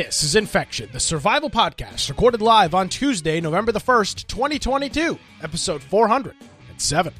This is Infection, the survival podcast, recorded live on Tuesday, November the 1st, 2022, episode 407.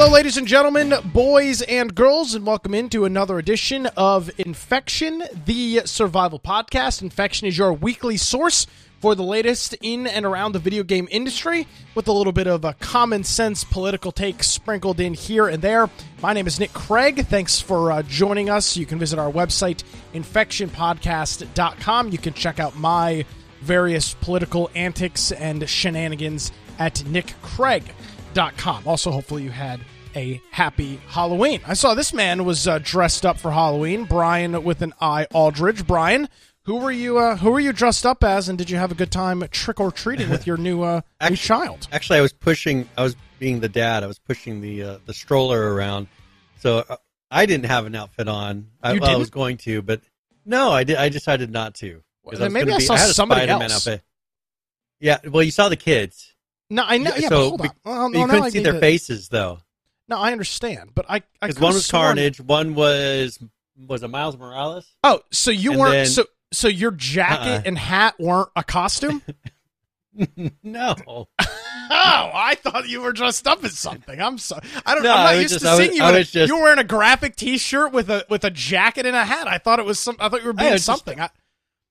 Hello, ladies and gentlemen, boys and girls, and welcome into another edition of Infection, the survival podcast. Infection is your weekly source for the latest in and around the video game industry, with a little bit of a common sense political take sprinkled in here and there. My name is Nick Craig. Thanks for uh, joining us. You can visit our website, infectionpodcast.com. You can check out my various political antics and shenanigans at nickcraig.com. Also, hopefully, you had a happy Halloween. I saw this man was uh, dressed up for Halloween. Brian with an eye Aldridge. Brian, who were you? Uh, who were you dressed up as? And did you have a good time trick or treating with your new uh, actually, new child? Actually, I was pushing. I was being the dad. I was pushing the uh, the stroller around. So uh, I didn't have an outfit on. I, You well, I was going to, but no, I did. I decided not to. Then was maybe I be- saw a somebody Spider-Man else. outfit. Yeah, well, you saw the kids. No, I know. Yeah, so but hold on. Well, you no, now couldn't see their to- faces though, No, I understand, but I, I because one was sworn- Carnage, one was was a Miles Morales? Oh, so you weren't then- so so your jacket Uh-uh. and hat weren't a costume? no, oh, I thought you were dressed up as something. I'm sorry. I don't. No, I'm not used just- to I was- seeing you. A- just- you were wearing a graphic T-shirt with a with a jacket and a hat. I thought it was some. I thought you were being just- something. I,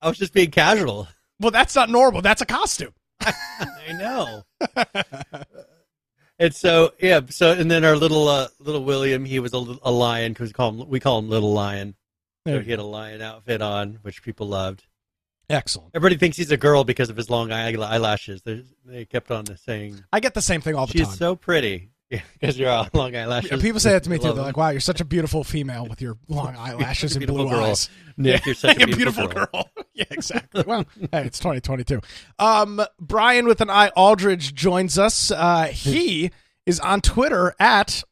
I was just being casual. well, that's not normal. That's a costume. I know. and so yeah, so and then our little uh, little William, he was a, a lion because we call him we call him Little Lion. So he had a lion outfit on, which people loved. Excellent. Everybody thinks he's a girl because of his long eyelashes. They, they kept on saying I get the same thing all the she's time. She's so pretty because you're all long eyelashes. Yeah, People say that to me too. They're like, "Wow, you're such a beautiful female with your long eyelashes and blue girl. eyes." Nick, you're such a beautiful, girl. yeah, exactly. Well, hey, it's 2022. Um, Brian with an eye Aldridge joins us. Uh, he is on Twitter at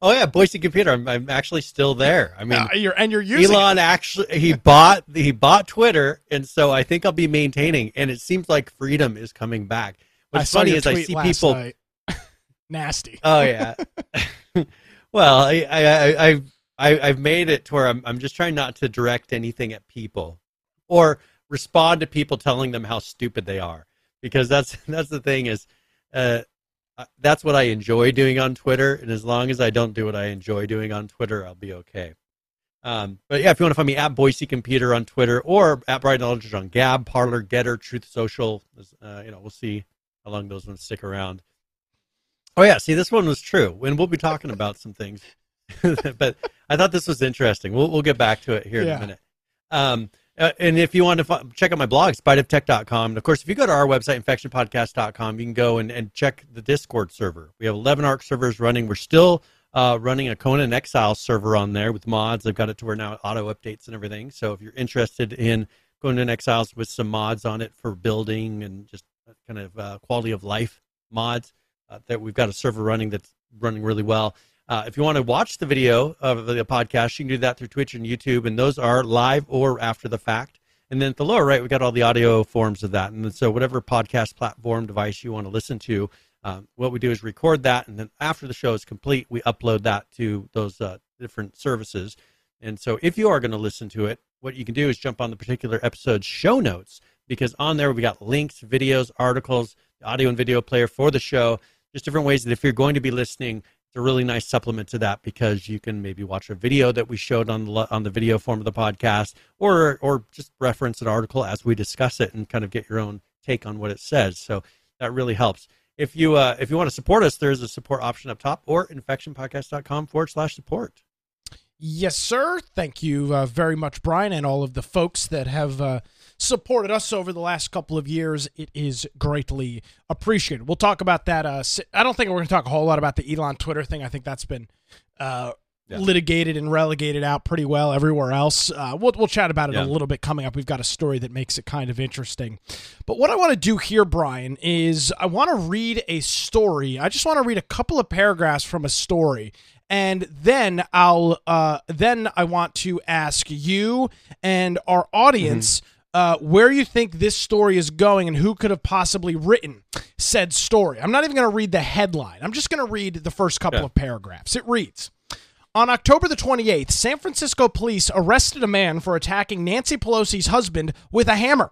Oh yeah, Boise Computer. I'm, I'm actually still there. I mean, uh, you're, and you're using it. Elon actually he bought he bought Twitter, and so I think I'll be maintaining. And it seems like freedom is coming back. What's funny is I see people. night. Nasty. Oh yeah. well, I I I I've, I, I've made it to where I'm I'm just trying not to direct anything at people, or respond to people telling them how stupid they are, because that's that's the thing is. Uh, uh, that's what I enjoy doing on Twitter, and as long as I don't do what I enjoy doing on Twitter, I'll be okay. Um, but yeah, if you want to find me at Boise Computer on Twitter or at Brian Aldridge on Gab, Parler, Gettr, Truth Social, uh, you know, we'll see how long those ones stick around. Oh yeah, see, this one was true, and we'll be talking about some things. but I thought this was interesting. We'll we'll get back to it here in a minute. Um, uh, and if you want to fi- check out my blog, spiteoftech.com. And of course, if you go to our website, infectionpodcast.com, you can go and, and check the Discord server. We have 11 ARC servers running. We're still uh, running a Conan Exile server on there with mods. I've got it to where now it auto updates and everything. So if you're interested in Conan Exiles with some mods on it for building and just kind of uh, quality of life mods, uh, that we've got a server running that's running really well. Uh, if you want to watch the video of the podcast, you can do that through Twitch and YouTube, and those are live or after the fact. And then at the lower right, we've got all the audio forms of that. And so, whatever podcast platform device you want to listen to, um, what we do is record that, and then after the show is complete, we upload that to those uh, different services. And so, if you are going to listen to it, what you can do is jump on the particular episode's show notes because on there we got links, videos, articles, audio and video player for the show, just different ways that if you're going to be listening, it's a really nice supplement to that because you can maybe watch a video that we showed on the on the video form of the podcast, or or just reference an article as we discuss it and kind of get your own take on what it says. So that really helps. If you uh, if you want to support us, there's a support option up top or infectionpodcast.com forward slash support. Yes, sir. Thank you uh, very much, Brian, and all of the folks that have uh, supported us over the last couple of years. It is greatly appreciated. We'll talk about that. Uh, I don't think we're going to talk a whole lot about the Elon Twitter thing. I think that's been uh, Yeah. litigated and relegated out pretty well everywhere else. Uh, we'll, we'll chat about it a little bit coming up. We've got a story that makes it kind of interesting. But what I want to do here, Brian, is I want to read a story. I just want to read a couple of paragraphs from a story. And then I'll uh, then I want to ask you and our audience uh, where you think this story is going and who could have possibly written said story. I'm not even going to read the headline. I'm just going to read the first couple Yeah. of paragraphs. It reads. On October the 28th, San Francisco police arrested a man for attacking Nancy Pelosi's husband with a hammer.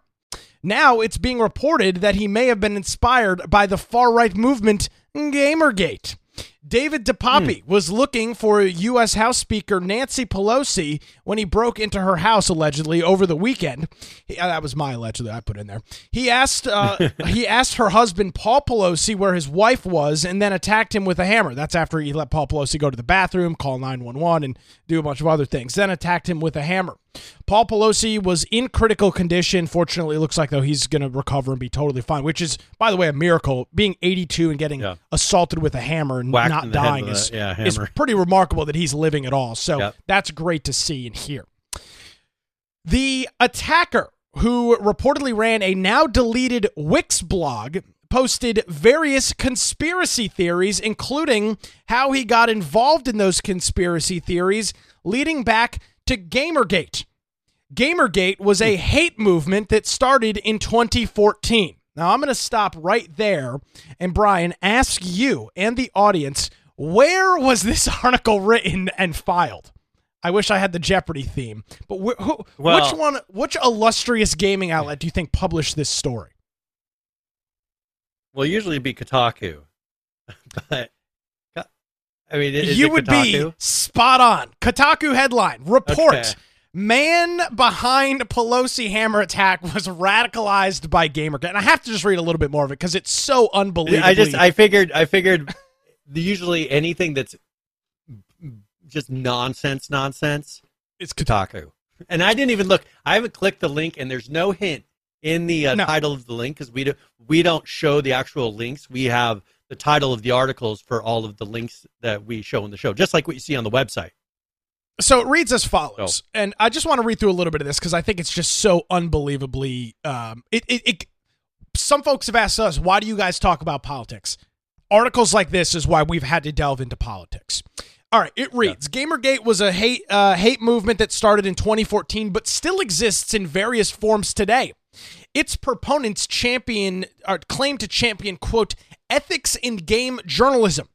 Now it's being reported that he may have been inspired by the far right movement Gamergate. David DePape was looking for U.S. House Speaker Nancy Pelosi when he broke into her house allegedly over the weekend. He- uh, that was my allegedly I put in there. He asked uh, he asked her husband Paul Pelosi where his wife was and then attacked him with a hammer. That's after he let Paul Pelosi go to the bathroom, call 911 and do a bunch of other things. Then attacked him with a hammer. Paul Pelosi was in critical condition. Fortunately, it looks like though he's going to recover and be totally fine, which is by the way a miracle. Being 82 and getting Yeah. assaulted with a hammer and Whacked not in the head dying is, yeah, is pretty remarkable that he's living at all. So Yep. that's great to see and hear. The attacker, who reportedly ran a now deleted Wix blog, posted various conspiracy theories, including how he got involved in those conspiracy theories, leading back to Gamergate. Gamergate was a hate movement that started in 2014. Now, I'm going to stop right there and, Brian, ask you and the audience where was this article written and filed? I wish I had the Jeopardy theme, but wh- who, Well- which one, which illustrious gaming outlet do you think published this story? Well, usually it'd be Kotaku, but I mean, is you would Kotaku? be spot on. Kotaku headline report. Okay. Man behind Pelosi hammer attack was radicalized by Gamergate. And I have to just read a little bit more of it because it's so unbelievable. I just I figured I figured usually anything that's just nonsense nonsense it's Kotaku. And I didn't even look. I haven't clicked the link, and there's no hint in the uh, No. title of the link because we do, we don't show the actual links. We have the title of the articles for all of the links that we show in the show, just like what you see on the website. So it reads as follows, and I just want to read through a little bit of this because I think it's just so unbelievably. Um, it, it, it. Some folks have asked us, why do you guys talk about politics? Articles like this is why we've had to delve into politics. All right, it reads: GamerGate was a hate uh, hate movement that started in 2014, but still exists in various forms today. Its proponents champion or claim to champion quote ethics in game journalism.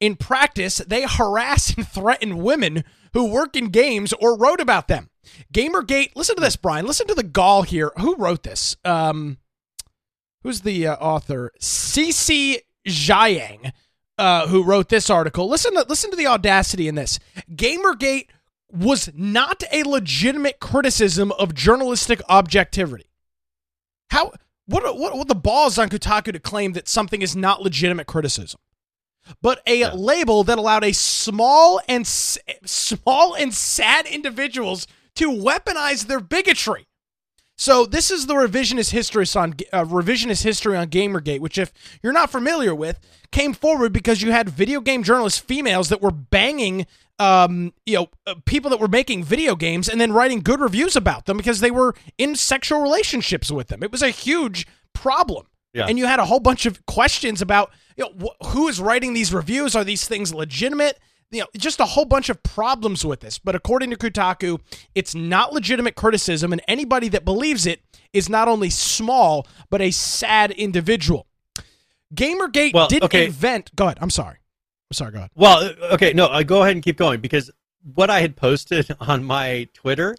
In practice, they harass and threaten women who work in games or wrote about them. Gamergate, listen to this, Brian. Listen to the gall here. Who wrote this? Um, who's the uh, author? Sisi Jiang, uh, who wrote this article. Listen to listen to the audacity in this. Gamergate was not a legitimate criticism of journalistic objectivity. How? What? What? What the balls on Kotaku to claim that something is not legitimate criticism? but a Yeah. label that allowed a small and s- small and sad individuals to weaponize their bigotry. So this is the revisionist history on uh, revisionist history on GamerGate, which, if you're not familiar with, came forward because you had video game journalists, females that were banging, um, you know, uh, people that were making video games and then writing good reviews about them because they were in sexual relationships with them. It was a huge problem. Yeah. And you had a whole bunch of questions about you know, wh- who is writing these reviews? Are these things legitimate? You know, just a whole bunch of problems with this. But according to Kotaku, it's not legitimate criticism, and anybody that believes it is not only small but a sad individual. Gamergate Well, didn't okay. invent. Go ahead. I'm sorry. Sorry. Go ahead. Well, uh, okay, no, uh, go ahead and keep going because what I had posted on my Twitter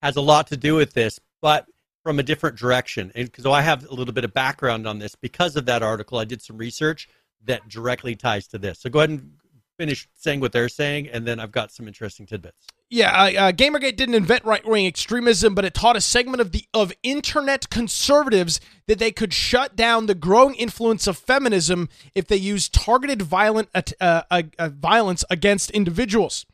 has a lot to do with this, but from a different direction. And because I have a little bit of background on this because of that article, I did some research that directly ties to this. So go ahead and finish saying what they're saying, and then I've got some interesting tidbits. Yeah, uh, Gamergate didn't invent right-wing extremism, but it taught a segment of the of internet conservatives that they could shut down the growing influence of feminism if they used targeted violent uh, uh, uh, violence against individuals.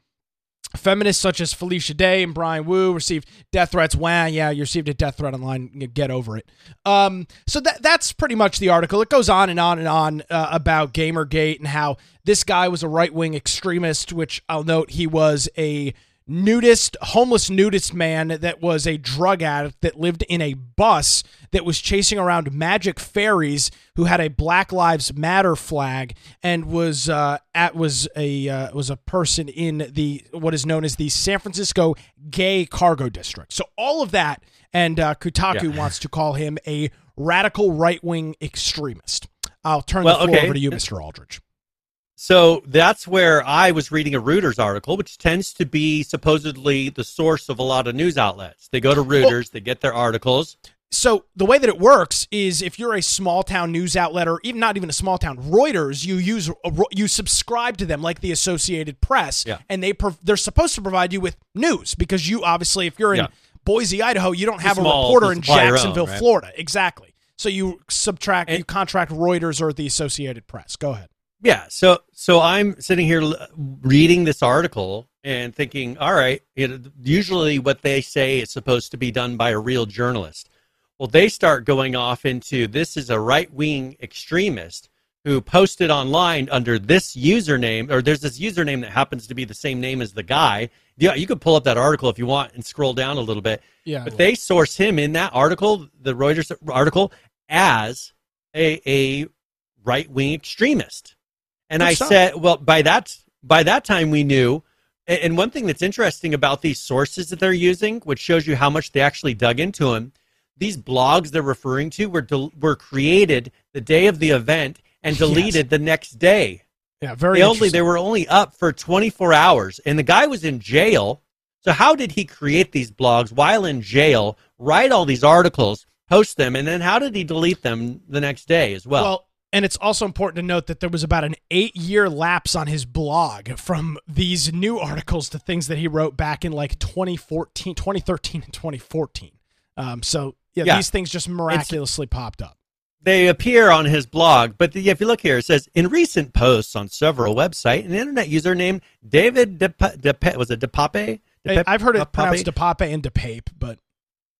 Feminists such as Felicia Day and Brianna Wu received death threats. Wow, yeah, you received a death threat online. Get over it. Um, so that that's pretty much the article. It goes on and on and on uh, about Gamergate and how this guy was a right wing extremist. Which I'll note he was a nudist, homeless nudist man that was a drug addict that lived in a bus that was chasing around magic fairies who had a Black Lives Matter flag and was uh, at was a uh, was a person in the what is known as the San Francisco gay cargo district. So all of that and uh, Kotaku yeah. wants to call him a radical right wing extremist. I'll turn well, the floor okay. over to you, Mr. Aldridge. So that's where I was reading a Reuters article, which tends to be supposedly the source of a lot of news outlets. They go to Reuters, well, they get their articles. So the way that it works is if you're a small town news outlet or even not even a small town, Reuters, you use you subscribe to them like the Associated Press, yeah. and they they're supposed to provide you with news because you obviously if you're in yeah. Boise, Idaho, you don't have small, a reporter in Jacksonville, own, right? Florida, exactly. So you subtract and, you contract Reuters or the Associated Press. Go ahead. Yeah. So so I'm sitting here reading this article and thinking, all right, it, usually what they say is supposed to be done by a real journalist. Well, they start going off into this is a right wing extremist who posted online under this username, or there's this username that happens to be the same name as the guy. Yeah, you could pull up that article if you want and scroll down a little bit. Yeah. But they source him in that article, the Reuters article, as a, a right wing extremist. And Good I stuff. said, well, by that by that time we knew. And one thing that's interesting about these sources that they're using, which shows you how much they actually dug into them, these blogs they're referring to were del- were created the day of the event and deleted yes. the next day. Yeah, very. They only they were only up for 24 hours, and the guy was in jail. So how did he create these blogs while in jail? Write all these articles, post them, and then how did he delete them the next day as well? Well, and it's also important to note that there was about an eight year lapse on his blog from these new articles to things that he wrote back in like 2014, 2013 and 2014. Um, so, yeah, yeah, these things just miraculously it's, popped up. They appear on his blog, but the, if you look here, it says in recent posts on several websites, an internet user named David De, De, was it DePape? De I've heard it De pronounced DePape and DePape, but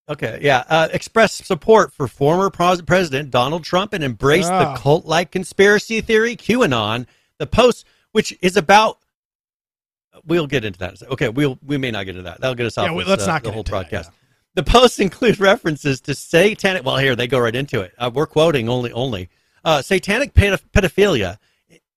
Okay, yeah. Uh, express support for former President Donald Trump and embrace the ah. cult like conspiracy theory, QAnon. The post, which is about. We'll get into that. Okay, we'll we may not get into that. That'll get us off. Yeah, let's uh, not the whole broadcast. That, yeah. The posts include references to satanic. Well, here they go right into it. Uh, we're quoting only only uh, satanic pedophilia,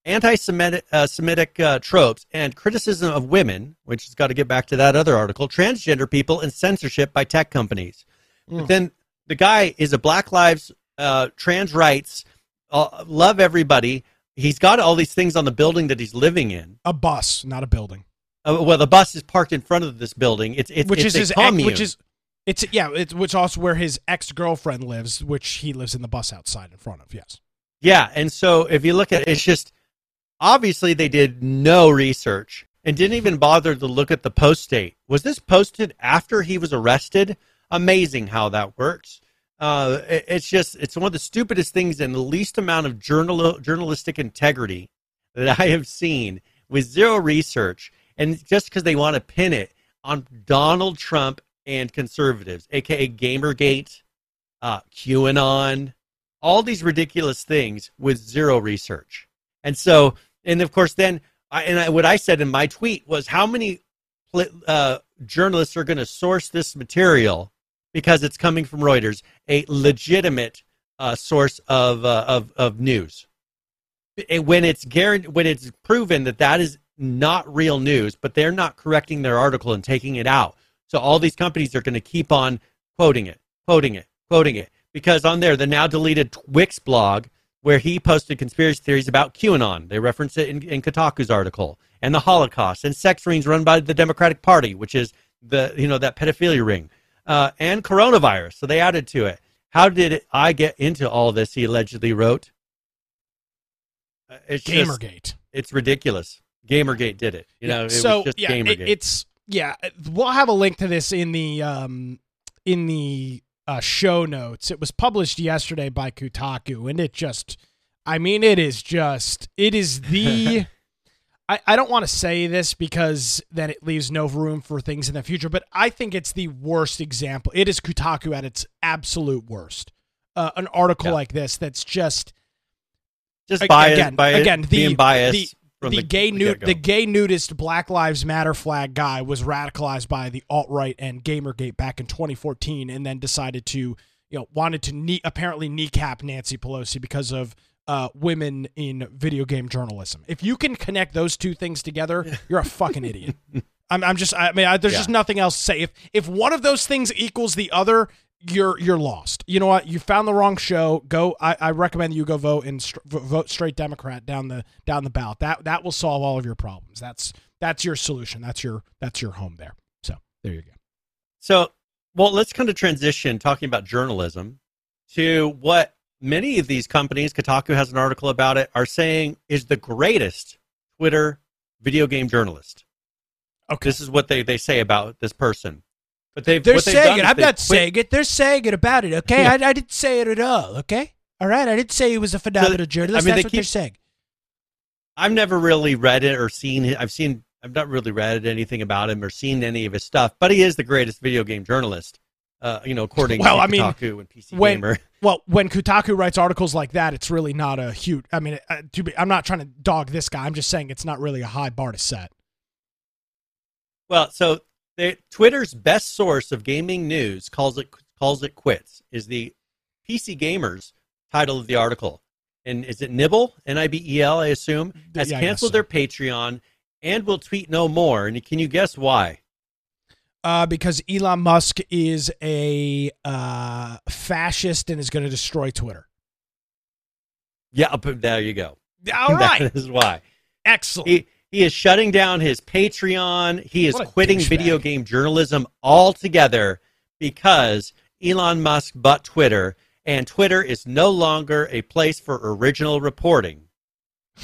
anti-Semitic uh, Semitic uh, tropes, and criticism of women, which has got to get back to that other article, transgender people, and censorship by tech companies. Mm. But then the guy is a Black Lives, uh, trans rights, uh, love everybody. He's got all these things on the building that he's living in. A bus, not a building. Uh, well, the bus is parked in front of this building. It's, it's which it's is his commune. which is it's yeah, it's which also where his ex girlfriend lives, which he lives in the bus outside in front of. Yes. Yeah, and so if you look at it, it's just obviously they did no research and didn't even bother to look at the post date. Was this posted after he was arrested? Amazing how that works. Uh, it, it's just it's one of the stupidest things and the least amount of journal journalistic integrity that I have seen with zero research and just because they want to pin it on Donald Trump and conservatives, aka Gamergate, uh, QAnon, all these ridiculous things with zero research. And so and of course, then, I, and I, what I said in my tweet was how many uh, journalists are going to source this material because it's coming from Reuters, a legitimate uh, source of, uh, of, of news. When it's guaranteed, when it's proven that that is not real news, but they're not correcting their article and taking it out. So all these companies are going to keep on quoting it, quoting it, quoting it, because on there, the now deleted Wix blog where he posted conspiracy theories about QAnon. They reference it in, in Kotaku's article, and the Holocaust, and sex rings run by the Democratic Party, which is the you know that pedophilia ring, uh, and coronavirus. So they added to it. How did I get into all this? He allegedly wrote. Uh, it's Gamergate. Just, it's ridiculous. Gamergate did it. You know, it so yeah, it, it's yeah. We'll have a link to this in the um in the uh, show notes. It was published yesterday by Kotaku, and it just, I mean, it is just, it is the. I, I don't want to say this because then it leaves no room for things in the future, but I think it's the worst example. It is Kotaku at its absolute worst. Uh, an article yeah. like this that's just just biased, again, biased, again the, being biased. The, the, the, gay the, the gay nudist Black Lives Matter flag guy was radicalized by the alt right and GamerGate back in 2014, and then decided to you know wanted to knee, apparently kneecap Nancy Pelosi because of uh, women in video game journalism. If you can connect those two things together, you're a fucking idiot. I'm, I'm just, I mean, I, there's Yeah. just nothing else to say. If if one of those things equals the other, you're you're lost. You know what? You found the wrong show. Go. I, I recommend you go vote and vote straight Democrat down the down the ballot. That that will solve all of your problems. That's that's your solution. That's your that's your home there. So there you go. So, well, let's kind of transition talking about journalism to what many of these companies, Kotaku has an article about it, are saying is the greatest Twitter video game journalist. Okay. This is what they, they say about this person. But they've They're they've saying done it. I'm not quit- saying it. They're saying it about it. Okay. Yeah. I, I didn't say it at all. Okay. All right. I didn't say he was a phenomenal journalist. I mean, That's they what they're saying. I've never really read it or seen it. I've seen I've not really read anything about him or seen any of his stuff, but he is the greatest video game journalist. Uh, you know, according Well, to I mean, Kotaku and PC when- Gamer. Well, when Kotaku writes articles like that, it's really not a huge. I mean, uh, to be, I'm not trying to dog this guy. I'm just saying it's not really a high bar to set. Well, so they, Twitter's best source of gaming news calls it calls it quits. Is the PC Gamer's title of the article, and is it Nibble N I B E L? I assume has Yeah, canceled so. their Patreon and will tweet no more. And can you guess why? Uh, because Elon Musk is a uh, fascist and is going to destroy Twitter. Yeah, but there you go. All right. that is why. Excellent. He he is shutting down his Patreon. He is quitting video game journalism altogether because Elon Musk bought Twitter, and Twitter is no longer a place for original reporting.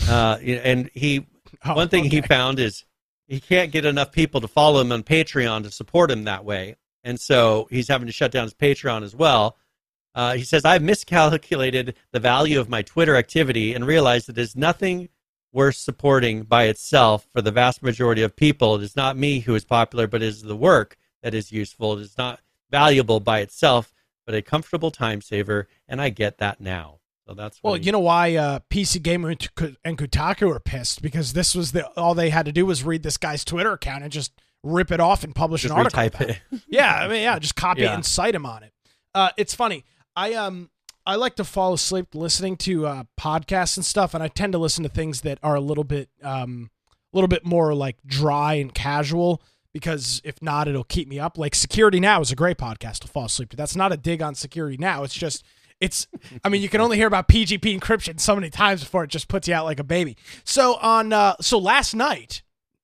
Uh, and he Oh, one thing he found is he can't get enough people to follow him on Patreon to support him that way, and so he's having to shut down his Patreon as well. Uh, he says, I've miscalculated the value of my Twitter activity and realized that it is nothing worth supporting by itself for the vast majority of people. It is not me who is popular, but it is the work that is useful. It is not valuable by itself, but a comfortable time saver, and I get that now. So that's Well, he- you know why uh, PC Gamer and K- and Kotaku are pissed because this was the all they had to do was read this guy's Twitter account and just rip it off and publish just an article. retype about it. Yeah, I mean, yeah, just copy it Yeah. and cite him on it. Uh, it's funny. I um I like to fall asleep listening to uh, podcasts and stuff, and I tend to listen to things that are a little bit um a little bit more like dry and casual because if not, it'll keep me up. Like Security Now is a great podcast to fall asleep to. That's not a dig on Security Now. It's just it's I mean you can only hear about PGP encryption so many times before it just puts you out like a baby. So on uh so last night,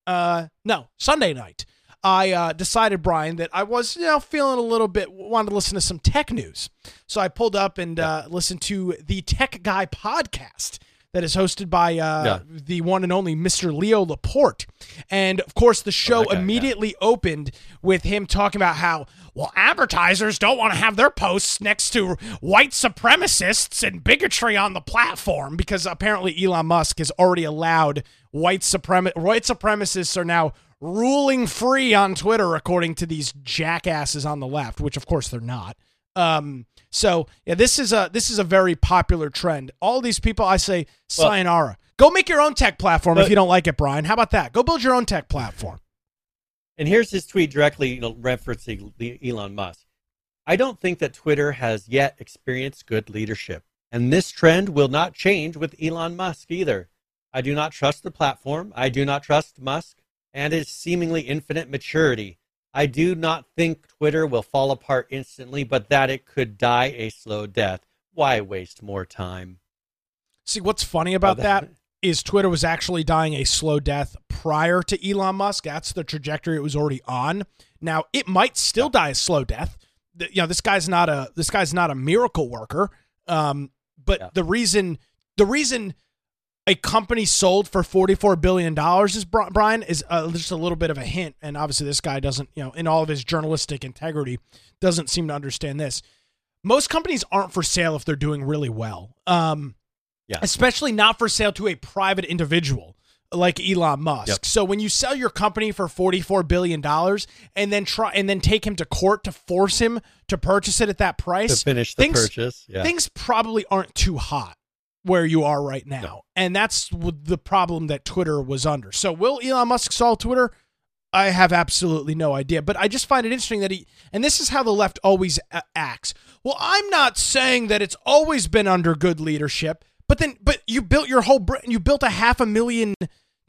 uh no, Sunday night, I uh, decided, Brian, that I was, you know, feeling a little bit, wanted to listen to some tech news. So I pulled up and uh, listened to the Tech Guy podcast that is hosted by uh, Yeah. the one and only Mr. Leo Laporte. And of course, the show that guy, yeah. immediately opened with him talking about how, well, advertisers don't want to have their posts next to white supremacists and bigotry on the platform because apparently Elon Musk has already allowed white suprema- white supremacists are now ruling free on Twitter, according to these jackasses on the left, which of course they're not. Um, so yeah, this is a this is a very popular trend. All these people, I say, Well- sayonara. Go make your own tech platform if you don't like it, Brian. How about that? Go build your own tech platform. And here's his tweet directly you know, referencing Elon Musk. I don't think that Twitter has yet experienced good leadership, and this trend will not change with Elon Musk either. I do not trust the platform. I do not trust Musk and its seemingly infinite maturity. I do not think Twitter will fall apart instantly, but that it could die a slow death. Why waste more time? See, what's funny about Oh, that is Twitter was actually dying a slow death prior to Elon Musk. That's the trajectory it was already on. Now it might still die a slow death. You know, this guy's not a this guy's not a miracle worker. Um, but Yeah. the reason the reason a company sold for forty four billion dollars is Brian is uh, just a little bit of a hint. And obviously, this guy doesn't, you know, in all of his journalistic integrity, doesn't seem to understand this. Most companies aren't for sale if they're doing really well. Um, Yeah. especially not for sale to a private individual like Elon Musk. Yep. So when you sell your company for 44 billion dollars and then try and then take him to court to force him to purchase it at that To price, finish the things- purchase, yeah. things probably aren't too hot where you are right now. And that's the problem that Twitter was under. So will Elon Musk solve Twitter? I have absolutely no idea, but I just find it interesting that he and this is how the left always acts. Well, I'm not saying that it's always been under good leadership, but then but you built your whole Britain, you built a half a million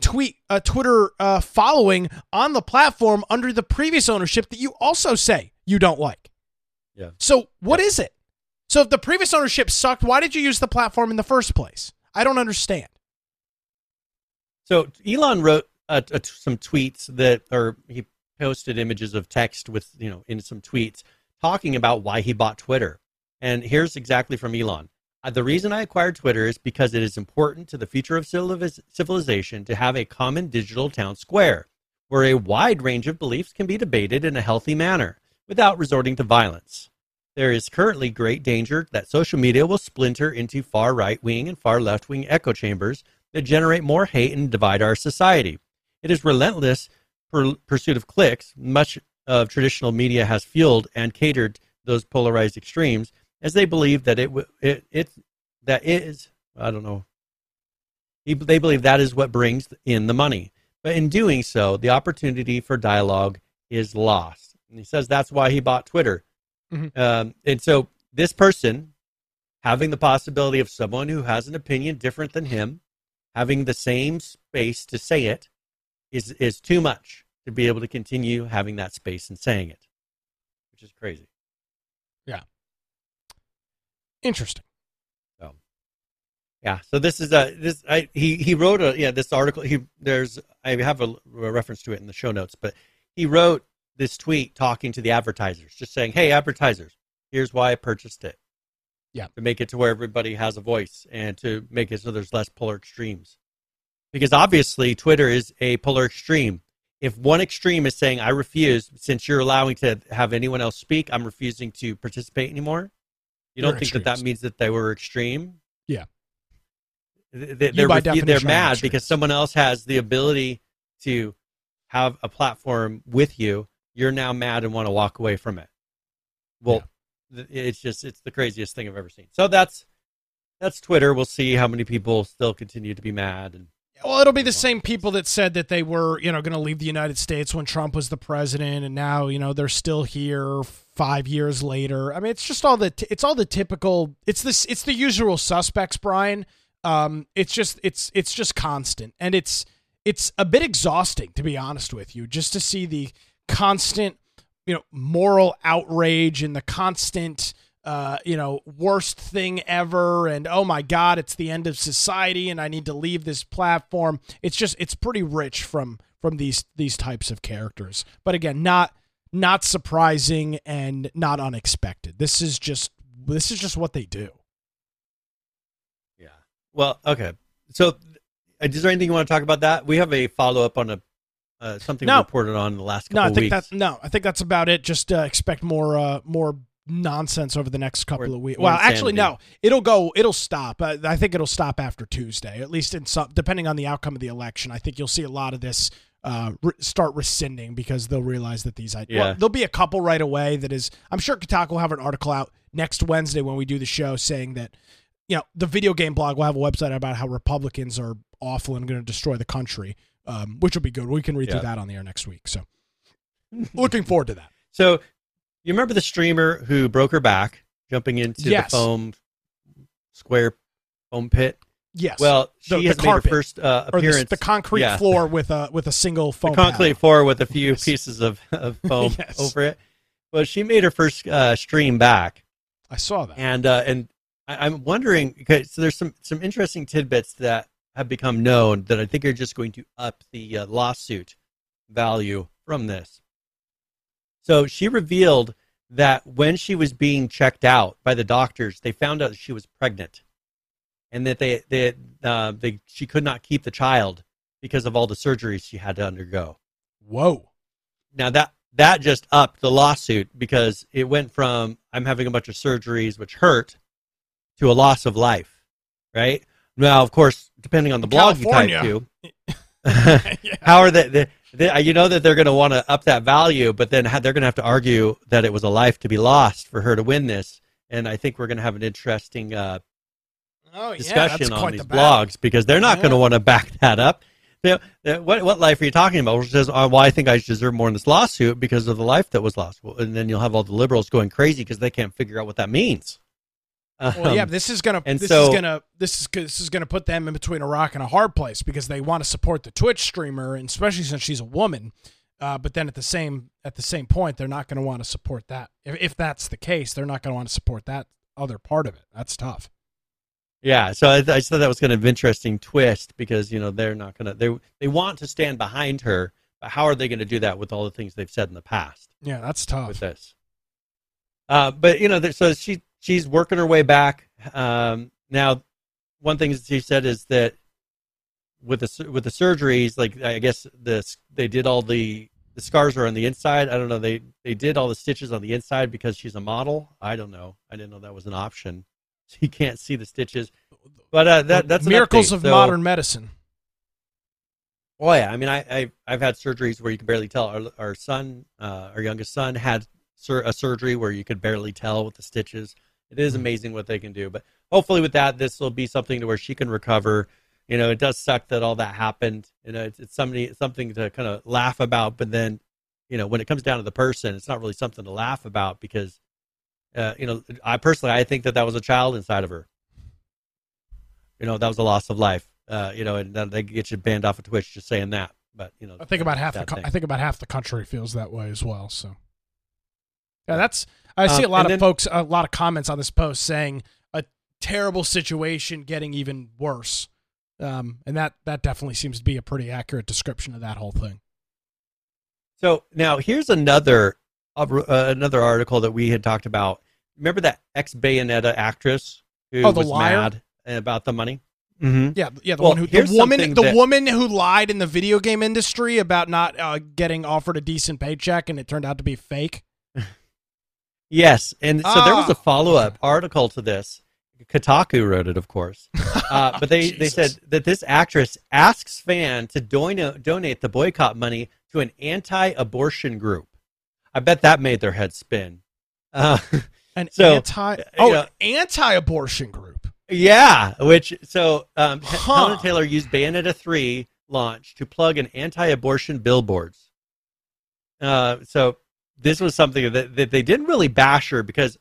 tweet uh, Twitter uh, following on the platform under the previous ownership that you also say you don't like. Yeah. So what is it? So if the previous ownership sucked, why did you use the platform in the first place? I don't understand. So Elon wrote some tweets that, or he posted images of text with, you know, in some tweets talking about why he bought Twitter. And here's exactly from Elon. Uh, the reason I acquired Twitter is because it is important to the future of civilization to have a common digital town square where a wide range of beliefs can be debated in a healthy manner without resorting to violence. There is currently great danger that social media will splinter into far right wing and far left wing echo chambers that generate more hate and divide our society. It is relentless per- pursuit of clicks. Much of traditional media has fueled and catered those polarized extremes as they believe that it it, it that is I don't know. They believe that is what brings in the money. But in doing so, the opportunity for dialogue is lost. And he says that's why he bought Twitter. Mm-hmm. Um, and so this person having the possibility of someone who has an opinion different than him having the same space to say it is is too much to be able to continue having that space and saying it, which is crazy. Yeah. Interesting. So, yeah. So this is a this I he he wrote a yeah this article he there's I have a, a reference to it in the show notes, but he wrote this tweet talking to the advertisers, just saying, "Hey, advertisers, here's why I purchased it. Yeah. To make it to where everybody has a voice and to make it so there's less polar extremes. Because obviously Twitter is a polar extreme. If one extreme is saying, I refuse, since you're allowing to have anyone else speak, I'm refusing to participate anymore. You don't think extremes. that that means that they were extreme? Yeah. They, they're, refu- they're mad because someone else has the ability to have a platform with you. You're now mad and want to walk away from it. Well, yeah it's just it's the craziest thing I've ever seen. So that's that's Twitter. We'll see how many people still continue to be mad and well, it'll be the same people that said that they were, you know, going to leave the United States when Trump was the president, and now, you know, they're still here five years later. I mean, it's just all the, t- it's all the typical. It's this, it's the usual suspects, Brian. Um, it's just, it's, it's just constant, and it's, it's a bit exhausting to be honest with you, just to see the constant you know moral outrage and the constant uh, you know worst thing ever and oh my god it's the end of society and i need to leave this platform. It's just it's pretty rich from from these these types of characters. But again not not surprising and not unexpected. This is just this is just what they do. Yeah. Well okay. So uh, is there anything you want to talk about that? We have a follow-up on a uh, something no. reported on in the last couple no, I think weeks. That's, no, I think that's about it. Just uh, expect more uh, more nonsense over the next couple or, of weeks. Well, insanity. actually, no. It'll go. It'll stop. Uh, I think it'll stop after Tuesday, at least in some. Depending on the outcome of the election, I think you'll see a lot of this uh, re- start rescinding because they'll realize that these ideas. Yeah. Well, there'll be a couple right away. That is, I'm sure Kotaku will have an article out next Wednesday when we do the show saying that you know the video game blog will have a website about how Republicans are awful and going to destroy the country um, which will be good. We can read yeah. through that on the air next week. So, looking forward to that. So, you remember the streamer who broke her back jumping into yes. the foam square foam pit? Yes. Well, she the, has the made carpet, her first uh, appearance. The, the, concrete yeah. floor with a with a single foam. The concrete floor with a few yes. pieces of, of foam yes. over it. Well, she made her first uh, stream back. I saw that. And uh, and I, am wondering because so there's some some interesting tidbits that have become known that I think are just going to up the uh, lawsuit value from this. So she revealed that when she was being checked out by the doctors, they found out that she was pregnant, and that they they, uh, they she could not keep the child because of all the surgeries she had to undergo. Whoa! Now that that just upped the lawsuit because it went from I'm having a bunch of surgeries which hurt to a loss of life, right? Now, of course, depending on the blog California. you type to, how are they, they, they, You know that they're going to want to up that value, but then they're going to have to argue that it was a life to be lost for her to win this. And I think we're going to have an interesting uh, oh, discussion yeah, on these the blogs because they're not yeah. going to want to back that up. You know, what what life are you talking about? Which says, oh, well, I think I deserve more in this lawsuit because of the life that was lost. Well, and then you'll have all the liberals going crazy because they can't figure out what that means. Well, yeah, Um, this is gonna and this so- is gonna this is this is gonna put them in between a rock and a hard place because they want to support the Twitch streamer, and especially since she's a woman. Uh, but then at the same at the same point, they're not going to want to support that. If, if that's the case, they're not going to want to support that other part of it. That's tough. Yeah, so I, I just thought that was kind of an interesting twist because you know they're not gonna they they want to stand behind her, but how are they going to do that with all the things they've said in the past Yeah, that's tough. with this? Uh, but you know, there- so she she's working her way back. Um, now, one thing she said is that with the with the surgeries, like I guess this they did all the the scars are on the inside. I don't know. They they did all the stitches on the inside because she's a model. I don't know. I didn't know that was an option. She can't see the stitches. But uh, that that's miracles of So- modern medicine. Oh yeah, I mean, I, I I've had surgeries where you can barely tell. Our, our son, uh, our youngest son, had sur- a surgery where you could barely tell with the stitches. It is amazing what they can do. But hopefully, with that, this will be something to where she can recover. You know, it does suck that all that happened. You know, it's, it's somebody something to kind of laugh about, but then, you know, when it comes down to the person, it's not really something to laugh about because, uh, you know, I personally I think that that was a child inside of her. You know, that was a loss of life. Uh, you know, and then they get you banned off of Twitch just saying that. But you know, I think about half the co- I think about half the country feels that way as well. So, yeah, that's I see Um, a lot of then- folks, a lot of comments on this post saying a terrible situation getting even worse, um, and that that definitely seems to be a pretty accurate description of that whole thing. So now here's another uh, another article that we had talked about. Remember that ex Bayonetta actress who Oh, was liar? mad about the money? Mm-hmm. Yeah, yeah, the Well, one who the woman the that- woman who lied in the video game industry about not uh, getting offered a decent paycheck and it turned out to be fake. Yes, and so there was Ah. a follow up article to this. Kotaku wrote it, of course, uh, but they, they said that this actress asks fan to don- donate the boycott money to an anti-abortion group. I bet that made their head spin. Uh, An So, anti you oh know- anti-abortion group. Yeah, which so um, Huh. Hellena Taylor used Bayonetta three launch to plug an anti-abortion billboards. Uh, so this was something that, that they didn't really bash her because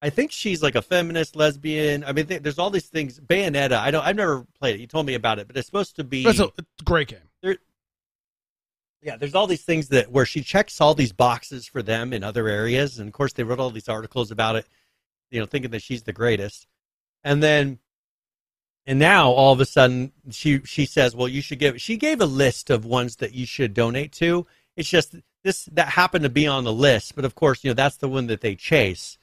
I think she's like a feminist, lesbian. I mean, th- there's all these things. Bayonetta, I don't, I've never played it. You told me about it, but it's supposed to be. That's a, a great game. yeah, there's all these things that where she checks all these boxes for them in other areas, and of course they wrote all these articles about it, you know, thinking that she's the greatest, and then, and now all of a sudden she she says, well, you should give. She gave a list of ones that you should donate to. It's just this that happened to be on the list, but of course, you know, that's the one that they chase.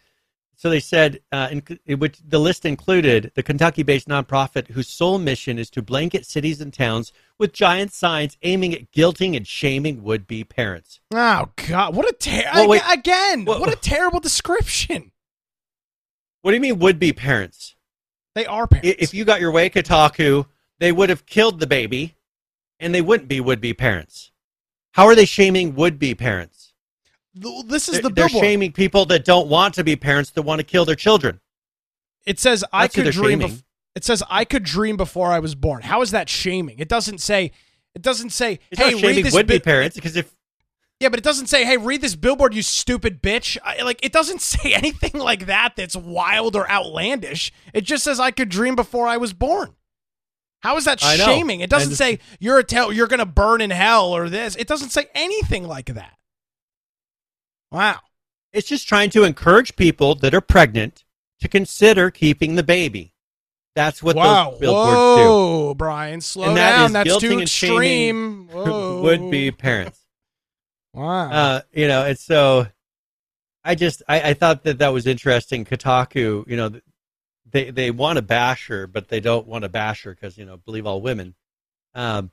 So they said, uh, in, which the list included the Kentucky-based nonprofit whose sole mission is to blanket cities and towns with giant signs aiming at guilting and shaming would-be parents. Oh God! What a ter- Well, again! Well- what a terrible description. What do you mean would-be parents? They are parents. If you got your way, Kotaku, they would have killed the baby, and they wouldn't be would-be parents. How are they shaming would-be parents? This is They're, the they're billboard. shaming people that don't want to be parents that want to kill their children. It says I That's who could dream. Bef- it says I could dream before I was born. How is that shaming? It doesn't say. It doesn't say. It's hey, read this. would-be bi- parents because if Yeah, but it doesn't say. Hey, read this billboard, you stupid bitch. I, like it doesn't say anything like that. That's wild or outlandish. It just says I could dream before I was born. How is that shaming? It doesn't And- say you're a tell you're gonna burn in hell or this. It doesn't say anything like that. Wow. It's just trying to encourage people that are pregnant to consider keeping the baby. That's what wow. those billboards Whoa, Brian, slow And that down. That's too extreme. do. Would be parents. Wow. Uh, you know, and so I just I, I thought that that was interesting. Kotaku, you know, they they want to bash her, but they don't want to bash her because you know, believe all women. Um,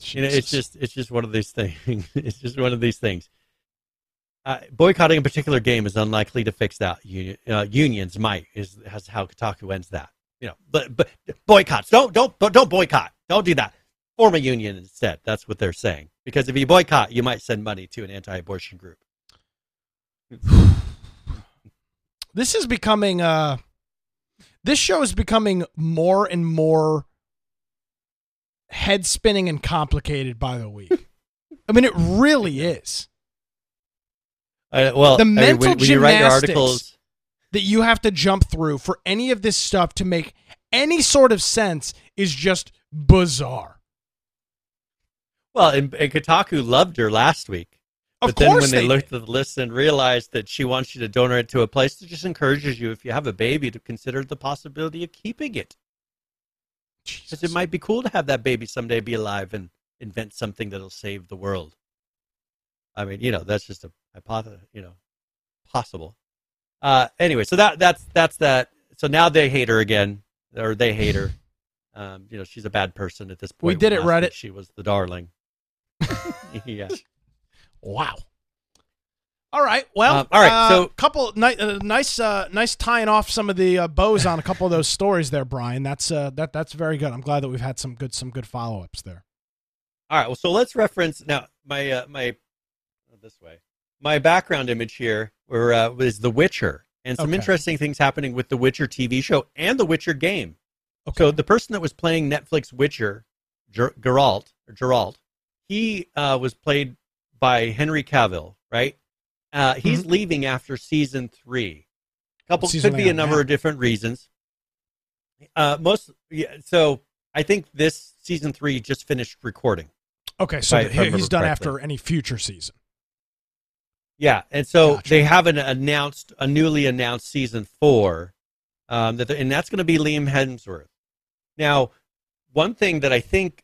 you know, it's just it's just one of these things. it's just one of these things. Uh, boycotting a particular game is unlikely to fix that. Union, uh, unions might is has how Kotaku ends that. You know, but but boycotts don't don't don't boycott. Don't do that. Form a union instead. That's what they're saying. Because if you boycott, you might send money to an anti-abortion group. this is becoming uh this show is becoming more and more head spinning and complicated by the week. I mean, it really is. Uh, well, The I mean, mental when, when you write your gymnastics. articles, that you have to jump through for any of this stuff to make any sort of sense is just bizarre. Well, and, and Kotaku loved her last week. Of but then when they, they looked at the list and realized that she wants you to donate to a place that just encourages you, if you have a baby, to consider the possibility of keeping it. Because it might be cool to have that baby someday be alive and invent something that'll save the world. I mean, you know, that's just a hypothesis, you know, possible. Uh, anyway, so that that's that's that. So now they hate her again, or they hate her. Um, you know, she's a bad person at this point. We did it, right? She was the darling. yeah. Wow. All right. Well, Um, all right, uh, so- couple ni- uh, nice, uh, nice tying off some of the uh, bows on a couple of those stories there, Brian. That's uh, that that's very good. I'm glad that we've had some good some good follow ups there. All right. Well, so let's reference now my uh, my this way. My background image here where uh, was The Witcher and some Okay. interesting things happening with The Witcher TV show and The Witcher game. Okay. So the person that was playing Netflix Witcher, Ger- Geralt or Geralt, he uh, was played by Henry Cavill, right? Uh, he's leaving after season three. Couple season could be a number now? of different reasons. Uh, most yeah, so I think this season three just finished recording. Okay, so I he's done correctly. after any future season. Yeah, and so Gotcha. they haven't announced a newly announced season four, um, that and that's going to be Liam Hemsworth. Now, one thing that I think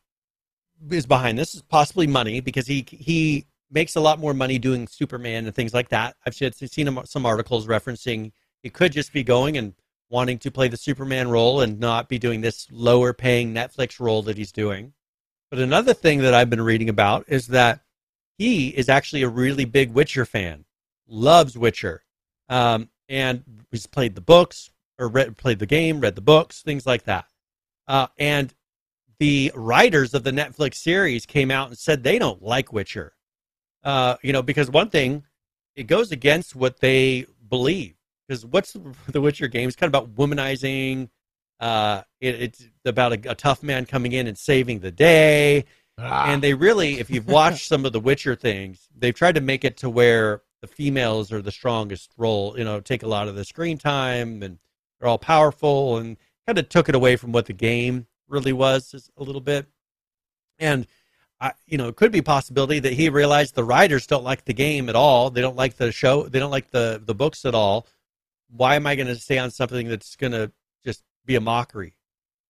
is behind this is possibly money because he he makes a lot more money doing Superman and things like that. I've seen, some articles referencing he could just be going and wanting to play the Superman role and not be doing this lower paying Netflix role that he's doing. But another thing that I've been reading about is that he is actually a really big Witcher fan, loves Witcher, um, and he's played the books or read, played the game, read the books, things like that. Uh, and the writers of the Netflix series came out and said they don't like Witcher. Uh, you know, because one thing, it goes against what they believe. Because what's the Witcher game? It's kind of about womanizing. Uh, it, it's about a, a tough man coming in and saving the day Ah, and they really if you've watched some of the witcher things they've tried to make it to where the females are the strongest role you know take a lot of the screen time and they're all powerful and kind of took it away from what the game really was just a little bit and I, you know it could be a possibility that he realized the writers don't like the game at all they don't like the show they don't like the the books at all why am i going to stay on something that's going to just be a mockery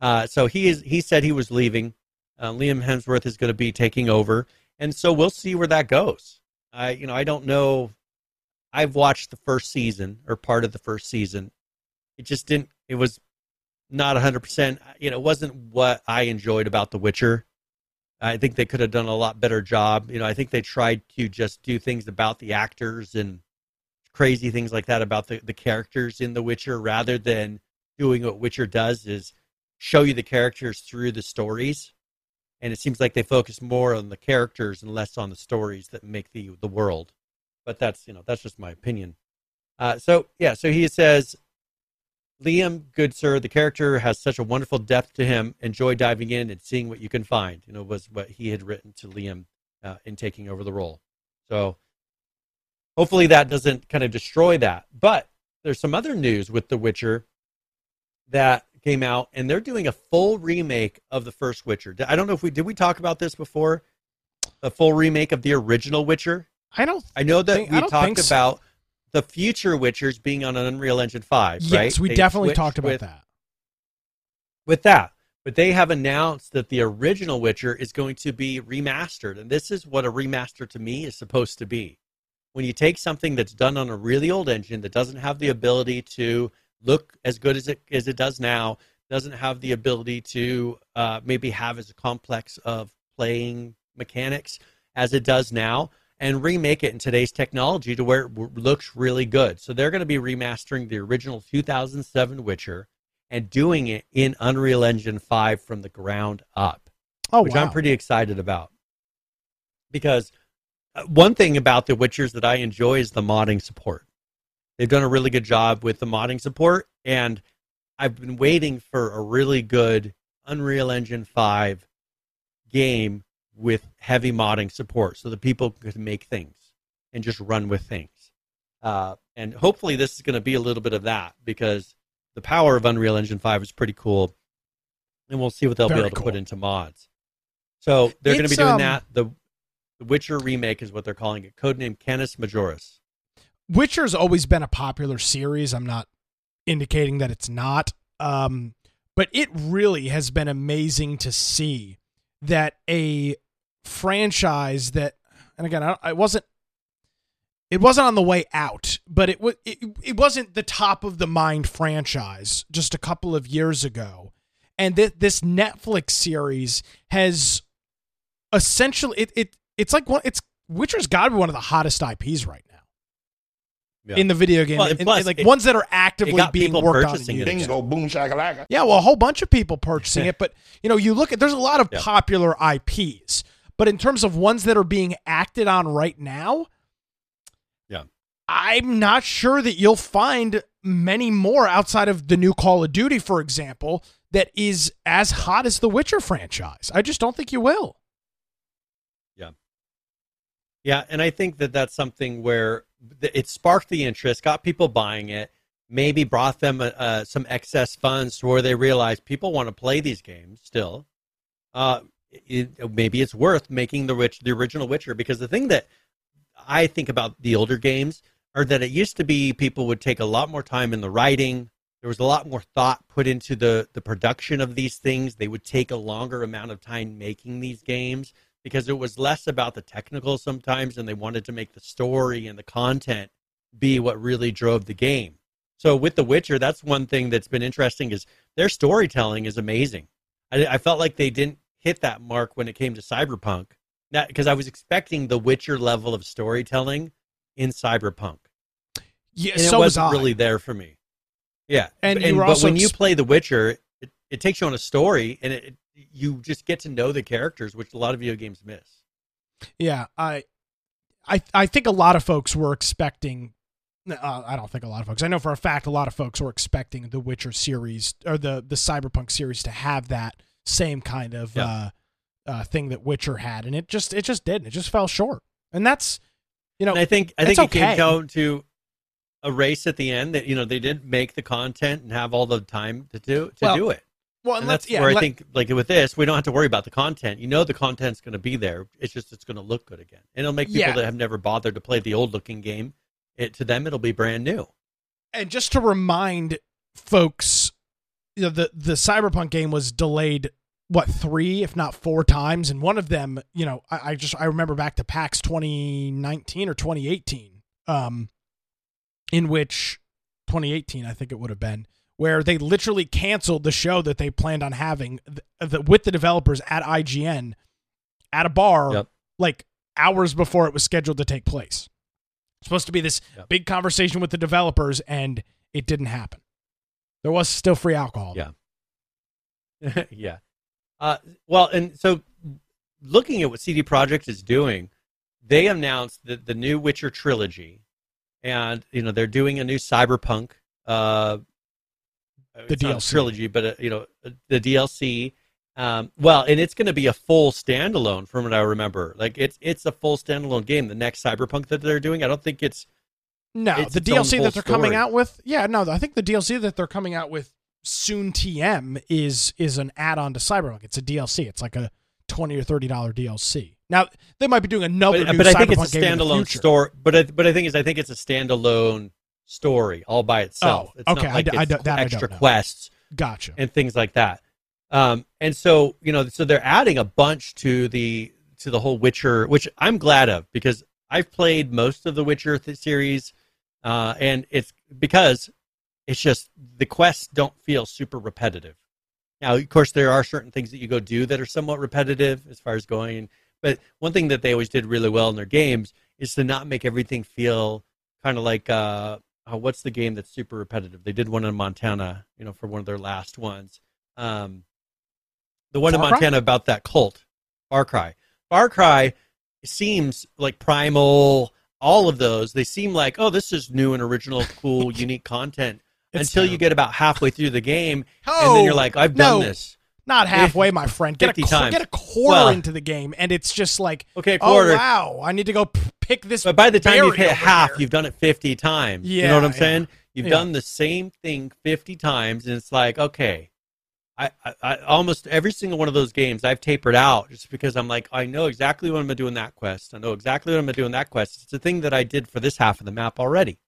uh, so he is he said he was leaving uh, Liam Hemsworth is going to be taking over, and so we'll see where that goes. I, you know, I don't know. I've watched the first season or part of the first season. It just didn't. It was not hundred percent. You know, it wasn't what I enjoyed about The Witcher. I think they could have done a lot better job. You know, I think they tried to just do things about the actors and crazy things like that about the, the characters in The Witcher rather than doing what Witcher does is show you the characters through the stories and it seems like they focus more on the characters and less on the stories that make the the world. But that's you know that's just my opinion. Uh, so yeah, so he says, Liam, good sir, the character has such a wonderful depth to him. Enjoy diving in and seeing what you can find. You know, was what he had written to Liam uh, in taking over the role. So hopefully that doesn't kind of destroy that. But there's some other news with The Witcher that came out, and they're doing a full remake of the first Witcher. I don't know if we did we talk about this before. A full remake of the original Witcher. I don't. I know that Think- we talked so. about the future Witchers being on an Unreal Engine Five. Yes, right? we They definitely talked about with, that. with that. But they have announced that the original Witcher is going to be remastered, and this is what a remaster to me is supposed to be. When you take something that's done on a really old engine that doesn't have the ability to look as good as it as it does now, doesn't have the ability to uh, maybe have as complex of playing mechanics as it does now, and remake it in today's technology to where it w- looks really good. So they're going to be remastering the original 2007 Witcher and doing it in Unreal Engine 5 from the ground up, Oh which wow. I'm pretty excited about. Because uh, one thing about the Witchers that I enjoy is the modding support. They've done a really good job with the modding support, and I've been waiting for a really good Unreal Engine 5 game with heavy modding support so that people could make things and just run with things. Uh, and hopefully this is going to be a little bit of that because the power of Unreal Engine Five is pretty cool, and we'll see what they'll Very be able cool. to put into mods. So they're going to be doing um, that. The, the Witcher remake is what they're calling it, codename Canis Majoris. Witcher's always been a popular series. I'm not indicating that it's not. Um, but it really has been amazing to see that a franchise that, and again, I, I wasn't, it wasn't on the way out, but it was, it, it wasn't the top of the mind franchise just a couple of years ago. And th- this Netflix series has essentially, it, it, it's like one, it's, Witcher's got to be one of the hottest IPs right now Yeah. in the video game, Well, and and- plus, and, like it- ones that are actively being people worked on. purchasing and it used. again. Bingo, boom, shakalaka. Yeah, well, a whole bunch of people purchasing it, but you know, you look at there's a lot of Yeah. popular IPs, but in terms of ones that are being acted on right now, Yeah. I'm not sure that you'll find many more outside of the new Call of Duty, for example, that is as hot as the Witcher franchise. I just don't think you will. Yeah, Yeah. and I think that that's something where it sparked the interest, got people buying it, maybe brought them uh, uh, some excess funds to where they realized people want to play these games still. Uh, it, maybe it's worth making the rich the original Witcher because the thing that I think about the older games are that it used to be people would take a lot more time in the writing. There was a lot more thought put into the the production of these things. They would take a longer amount of time making these games because it was less about the technical sometimes and they wanted to make the story and the content be what really drove the game. So with The Witcher, that's one thing that's been interesting is their storytelling is amazing. I, I felt like they didn't hit that mark when it came to Cyberpunk, because I was expecting the Witcher level of storytelling in Cyberpunk, Yeah, and so it was wasn't I. really there for me. Yeah, And you were but also when you play The Witcher, it, it takes you on a story, and it, you just get to know the characters, which a lot of video games miss. Yeah, I, I, I think a lot of folks were expecting. Uh, I don't think a lot of folks. I know for a fact a lot of folks were expecting the Witcher series or the the Cyberpunk series to have that same kind of Yeah. uh, uh, thing that Witcher had, and it just it just didn't. It just fell short, and that's you know and I think I think it okay. came down to a race at the end that you know they didn't make the content and have all the time to do to Well, do it. well, And that's yeah, where I let- think like with this, we don't have to worry about the content. You know the content's going to be there. It's just it's going to look good again, and it'll make people Yeah. that have never bothered to play the old looking game. It to them it'll be brand new. and just to remind folks, you know, the the Cyberpunk game was delayed what three, if not four times, and one of them, you know, I, I just I remember back to PAX 2019 or 2018, um, in which 2018 I think it would have been where they literally canceled the show that they planned on having th- the, with the developers at IGN at a bar Yep. like hours before it was scheduled to take place. Supposed to be this Yep. big conversation with the developers, and it didn't happen. There was still free alcohol. Yeah. yeah. Uh, well, and so looking at what CD Projekt is doing, they announced the, the new Witcher trilogy, and you know they're doing a new Cyberpunk. Uh, The not a DLC. trilogy, but uh, you know the DLC. Um, well, and it's going to be a full standalone, from what I remember. Like it's it's a full standalone game. The next Cyberpunk that they're doing, I don't think it's No, It's the DLC that they're coming out with, yeah, no, I think the DLC that they're coming out with soon TM is is an add-on to Cyberpunk. It's a DLC. It's like a twenty or thirty dollar DLC. Now they might be doing another but, but I think it's a standalone story. But I, but I think is I think it's a standalone story all by itself. Oh, it's okay, not like I I it's don't- that I extra quests Gotcha. and things like that. Um, and so you know, so they're adding a bunch to the to the whole Witcher, which I'm glad of because I've played most of the Witcher th- series, uh, and it's because it's just the quests don't feel super repetitive. Now, of course, there are certain things that you go do that are somewhat repetitive as far as going. But one thing that they always did really well in their games is to not make everything feel kind of like uh, uh, what's the game that's super repetitive? They did one in Montana, you know, for one of their last ones. Um, the one in Far Cry? Montana about that cult, Far Cry. Far Cry seems like primal. All of those, they seem like, oh, this is new and original, cool, unique content. Until you get about halfway through the game, and Oh, then you're like, I've done no. this. Not halfway, my friend. Get a 50 qu- times. get a quarter Well- into the game, and it's just like, Okay, oh, quarter. oh wow, I need to go pick this. But by the time you've hit half, here. you've done it 50 times. Yeah, you know what I'm yeah. saying? You've Yeah. done the same thing 50 times, and it's like, okay, I, I, almost every single one of those games I've tapered out just because I'm like, I know exactly what I'm to do in that quest. I know exactly what I'm to do in that quest. It's a thing that I did for this half of the map already.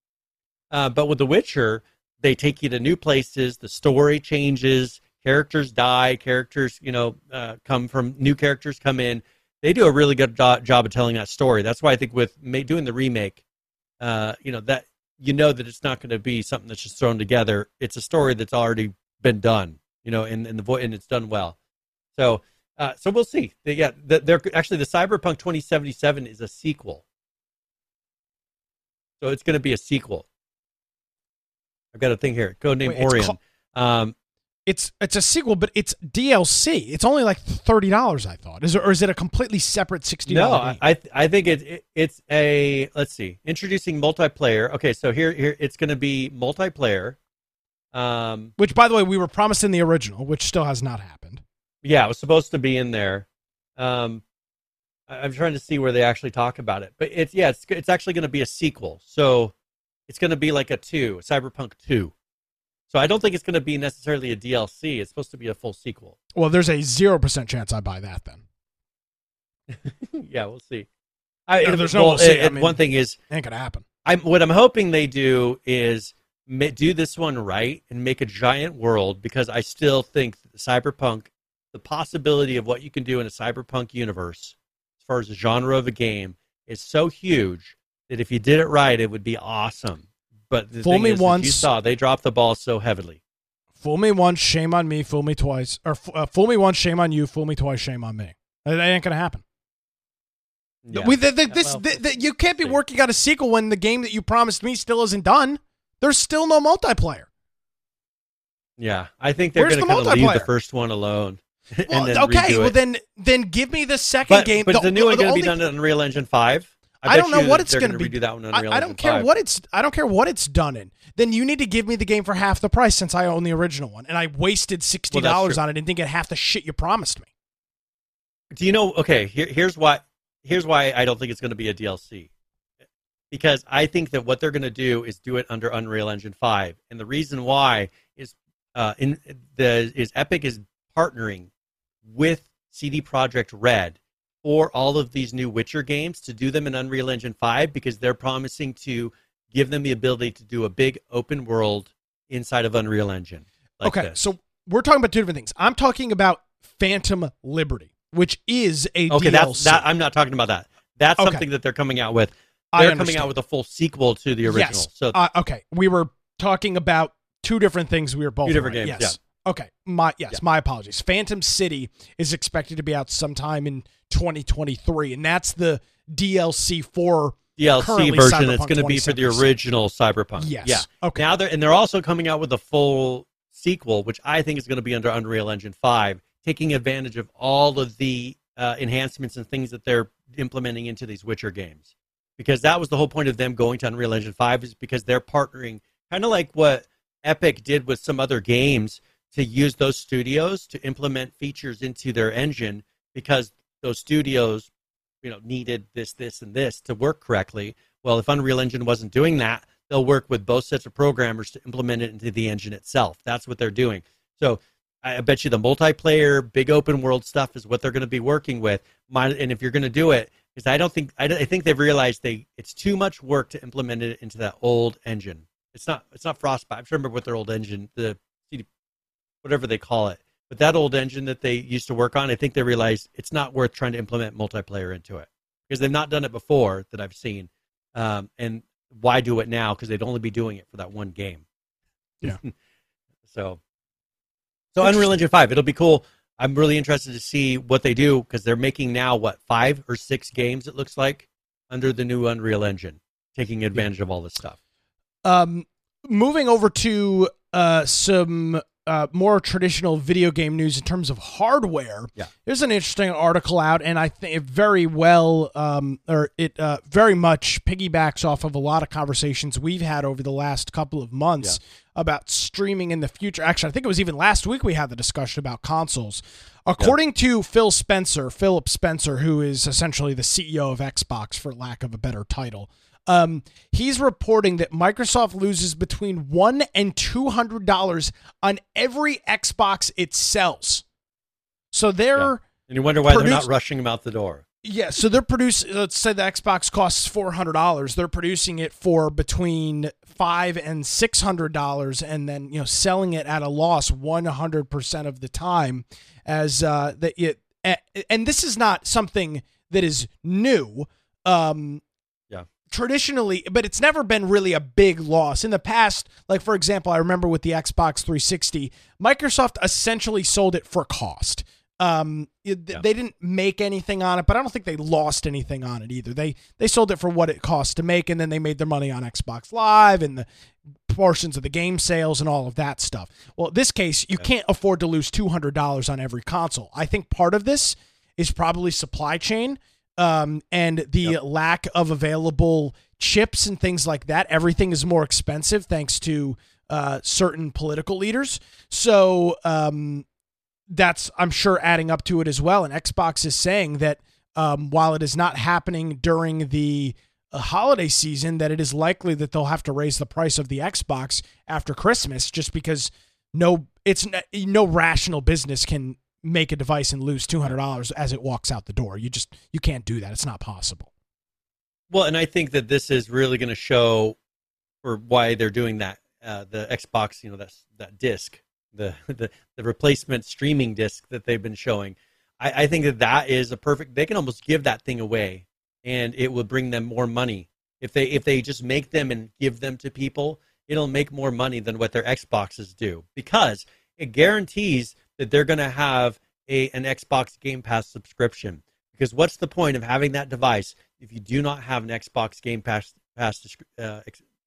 Uh, but with The Witcher, they take you to new places. The story changes. Characters die. Characters, you know, uh, come from new characters come in. They do a really good jo- job of telling that story. That's why I think with doing the remake, uh, you know that you know that it's not going to be something that's just thrown together. It's a story that's already been done, you know, and and the vo- and it's done well. So uh, so we'll see. They, yeah, the, they're actually the Cyberpunk 2077 is a sequel. So it's going to be a sequel. I've got a thing here. Code name Wait, it's Orion. um, it's it's a sequel, but it's DLC. It's only like thirty dollars. I thought. Is it, or is it a completely separate sixty no? I I I think it, it it's a let's see introducing multiplayer. Okay, so here here it's going to be multiplayer. Um, Which, by the way, we were promised in the original, which still has not happened. yeah, it was supposed to be in there. Um, I- I'm trying to see where they actually talk about it, but it's yeah, it's it's actually going to be a sequel. So it's going to be like a two, Cyberpunk two. So I don't think it's going to be necessarily a DLC. It's supposed to be a full sequel. Well, there's a zero percent chance I buy that. Then yeah, we'll see. I, No, there's no well, we'll see. it- I mean- one thing is ain't gonna happen. I'm what I'm hoping they do is do this one right and make a giant world because I still think cyberpunk, the possibility of what you can do in a cyberpunk universe, as far as the genre of a game, is so huge that if you did it right, it would be awesome. But the Fool thing me is, as you once. saw they dropped the ball so heavily. Fool me once, shame on me. Fool me twice, or uh, fool me once, shame on you. Fool me twice, shame on me. That ain't gonna happen. Yeah. We, the, the, Yeah, this, well, the, the- you can't be working on a sequel when the game that you promised me still isn't done. There's still no multiplayer. yeah, I think they're going to the kind of leave the first one alone. Well, okay, well then then give me the second but, game. but the, the new one going to be done in Unreal Engine Five? I don't know what it's gonna gonna be. redo that one I, I don't care 5. what it's. I don't care what it's done in. Then you need to give me the game for half the price since I own the original one, and I wasted sixty dollars true. on it and didn't get half the shit you promised me. Do you know? Okay, here, here's why. Here's why I don't think it's going to be a DLC. Because I think that what they're going to do is do it under Unreal Engine Five, and the reason why is uh, in the is Epic is partnering with CD Projekt Red for all of these new Witcher games to do them in Unreal Engine Five because they're promising to give them the ability to do a big open world inside of Unreal Engine. Like okay, this. so we're talking about two different things. I'm talking about Phantom Liberty, which is a okay, DLC. that's that. I'm not talking about that. That's Okay. something that they're coming out with. They're coming understand. out with a full sequel to the original. Yes. So Uh, okay, we were talking about two different things. We were both Two different right. games, Yes. Okay. My yes. Yeah. My apologies. Phantom City is expected to be out sometime in 2023, and that's the DLC for DLC version, it's Cyberpunk going to be for the original Cyberpunk. Yes. Yeah. Okay. Now they're and they're also coming out with a full sequel, which I think is going to be under Unreal Engine Five, taking advantage of all of the uh, enhancements and things that they're implementing into these Witcher games. Because that was the whole point of them going to Unreal Engine Five, is because they're partnering, kind of like what Epic did with some other games, to use those studios to implement features into their engine because those studios you know needed this this and this to work correctly. Well if unreal engine wasn't doing that they'll work with both sets of programmers to implement it into the engine itself. That's what they're doing. So I bet you the multiplayer big open world stuff is what they're going to be working with. And if you're going to do it because i don't think I, I, think they've realized they it's too much work to implement it into that old engine it's not it's not frostbite i'm trying to remember what their old engine the CD, whatever they call it but that old engine that they used to work on, I think they realized it's not worth trying to implement multiplayer into it because they've not done it before that I've seen. Um, and why do it now? Because they'd only be doing it for that one game. Yeah. so, so Unreal Engine Five, it'll be cool. I'm really interested to see what they do because they're making now what five or six games it looks like under the new Unreal Engine, taking advantage of all this stuff. Um, moving over to uh, some uh, more traditional video game news in terms of hardware, Yeah. there's an interesting article out, and I think it very well, um, or it uh, very much piggybacks off of a lot of conversations we've had over the last couple of months about streaming in the future. Actually, I think it was even last week we had the discussion about consoles. According to Phil Spencer, Philip Spencer, who is essentially the CEO of Xbox, for lack of a better title, um, he's reporting that Microsoft loses between one and two hundred dollars on every Xbox it sells. So they're Yeah. And you wonder why they're not rushing them out the door. yeah, so they're producing. Let's say the Xbox costs four hundred dollars. They're producing it for between five and six hundred dollars, and then you know selling it at a loss one hundred percent of the time. As uh, that it, and this is not something that is new. Um. Traditionally, but it's never been really a big loss in the past. Like for example, I remember with the Xbox 360, Microsoft essentially sold it for cost. Um, it- Yeah. they didn't make anything on it, but I don't think they lost anything on it either. They they sold it for what it cost to make, and then they made their money on Xbox Live and the portions of the game sales and all of that stuff. Well, in this case, you can't afford to lose two hundred dollars on every console. I think part of this is probably supply chain um, and the Yep. lack of available chips and things like that. Everything is more expensive thanks to uh, certain political leaders. So um, that's I'm sure adding up to it as well. And Xbox is saying that um, while it is not happening during the uh, holiday season, that it is likely that they'll have to raise the price of the Xbox after Christmas, just because no, it's no rational business can make a device and lose two hundred dollars as it walks out the door. You just you can't do that. It's not possible. Well, and I think that this is really going to show for why they're doing that. Uh, the Xbox, you know, that's that disc, the, the the replacement streaming disc that they've been showing. I, I think that that is a perfect. They can almost give that thing away, and it will bring them more money if they if they just make them and give them to people. It'll make more money than what their Xboxes do because it guarantees that they're going to have a an Xbox Game Pass subscription. Because what's the point of having that device if you do not have an Xbox Game Pass, Pass uh,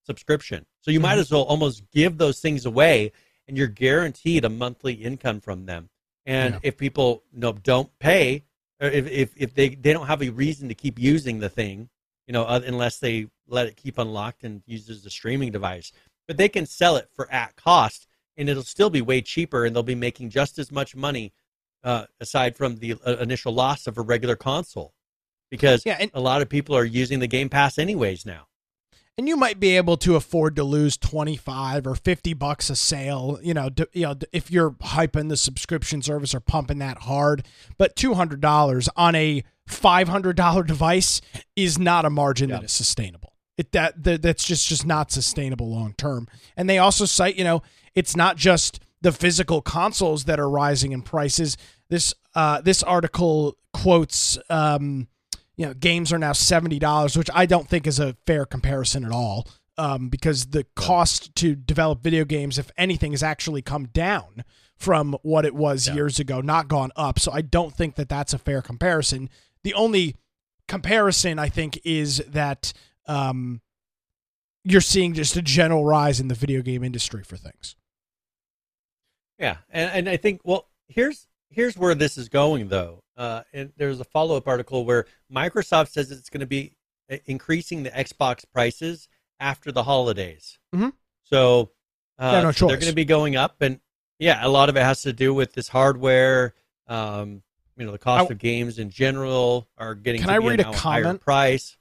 subscription? So you might Mhm. as well almost give those things away, and you're guaranteed a monthly income from them. And Yeah. if people you know, don't pay, or if, if, if they, they don't have a reason to keep using the thing, you know, unless they let it keep unlocked and used as a streaming device, but they can sell it for at cost, and it'll still be way cheaper, and they'll be making just as much money uh, aside from the uh, initial loss of a regular console, because Yeah, and- a lot of people are using the Game Pass anyways now. and you might be able to afford to lose 25 or 50 bucks a sale you know d- you know d- if you're hyping the subscription service or pumping that hard but $200 on a $500 device is not a margin Yeah. that is sustainable it that, that that's just just not sustainable long term and they also cite you know it's not just the physical consoles that are rising in prices this uh this article quotes um you know, games are now seventy dollars, which I don't think is a fair comparison at all. Um, because the cost to develop video games, if anything, has actually come down from what it was Yeah. years ago, not gone up. So I don't think that that's a fair comparison. The only comparison I think is that um, you're seeing just a general rise in the video game industry for things. Yeah, and and I think well, here's here's where this is going though. Uh, and there's a follow up article where Microsoft says it's going to be uh, increasing the Xbox prices after the holidays. Mhm. So uh, no they're going to be going up, and yeah, a lot of it has to do with this hardware. Um, you know, the cost I- of games in general are getting. Can I read a comment? price?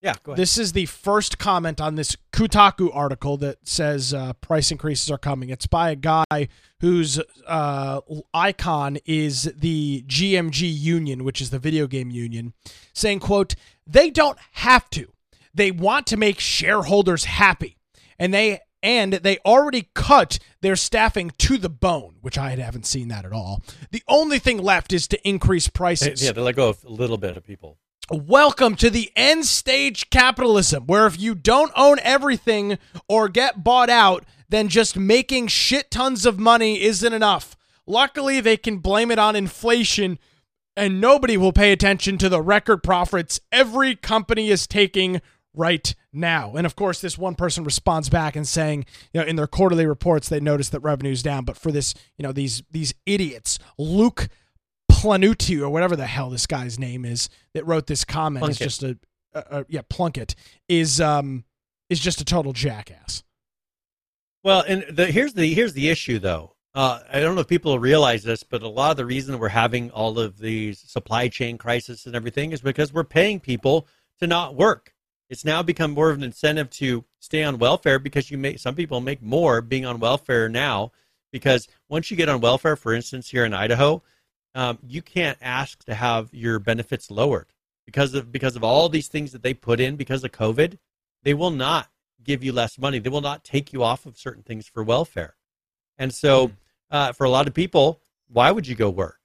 Yeah, go ahead. This is the first comment on this Kotaku article that says uh, price increases are coming. It's by a guy whose uh, icon is the GMG union, which is the video game union, saying, "quote They don't have to. They want to make shareholders happy, and they." And they already cut their staffing to the bone, which I haven't seen that at all. The only thing left is to increase prices. yeah, they let go of a little bit of people. Welcome to the end stage capitalism, where if you don't own everything or get bought out, then just making shit tons of money isn't enough. Luckily, they can blame it on inflation, and nobody will pay attention to the record profits every company is taking right now. And of course, this one person responds back and saying, you know, in their quarterly reports, they notice that revenue's down. But for this, you know, these these idiots, Luke Planuti or whatever the hell this guy's name is that wrote this comment Plunkett. is just a, a, a yeah Plunkett is um is just a total jackass. Well, and the, here's the here's the issue though. Uh, I don't know if people realize this, but a lot of the reason we're having all of these supply chain crisis and everything is because we're paying people to not work. It's now become more of an incentive to stay on welfare because you make some people make more being on welfare now because once you get on welfare, for instance, here in Idaho, um, you can't ask to have your benefits lowered because of because of all these things that they put in because of COVID. They will not give you less money. They will not take you off of certain things for welfare. And so, uh, for a lot of people, why would you go work?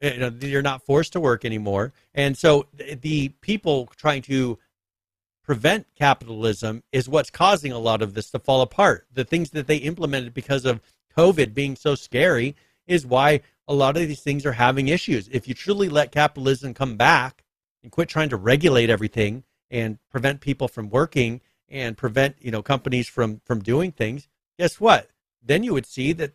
You know, you're not forced to work anymore. And so, the people trying to prevent capitalism is what's causing a lot of this to fall apart. The things that they implemented because of COVID being so scary is why a lot of these things are having issues. If you truly let capitalism come back and quit trying to regulate everything and prevent people from working and prevent you know companies from from doing things, guess what? Then you would see that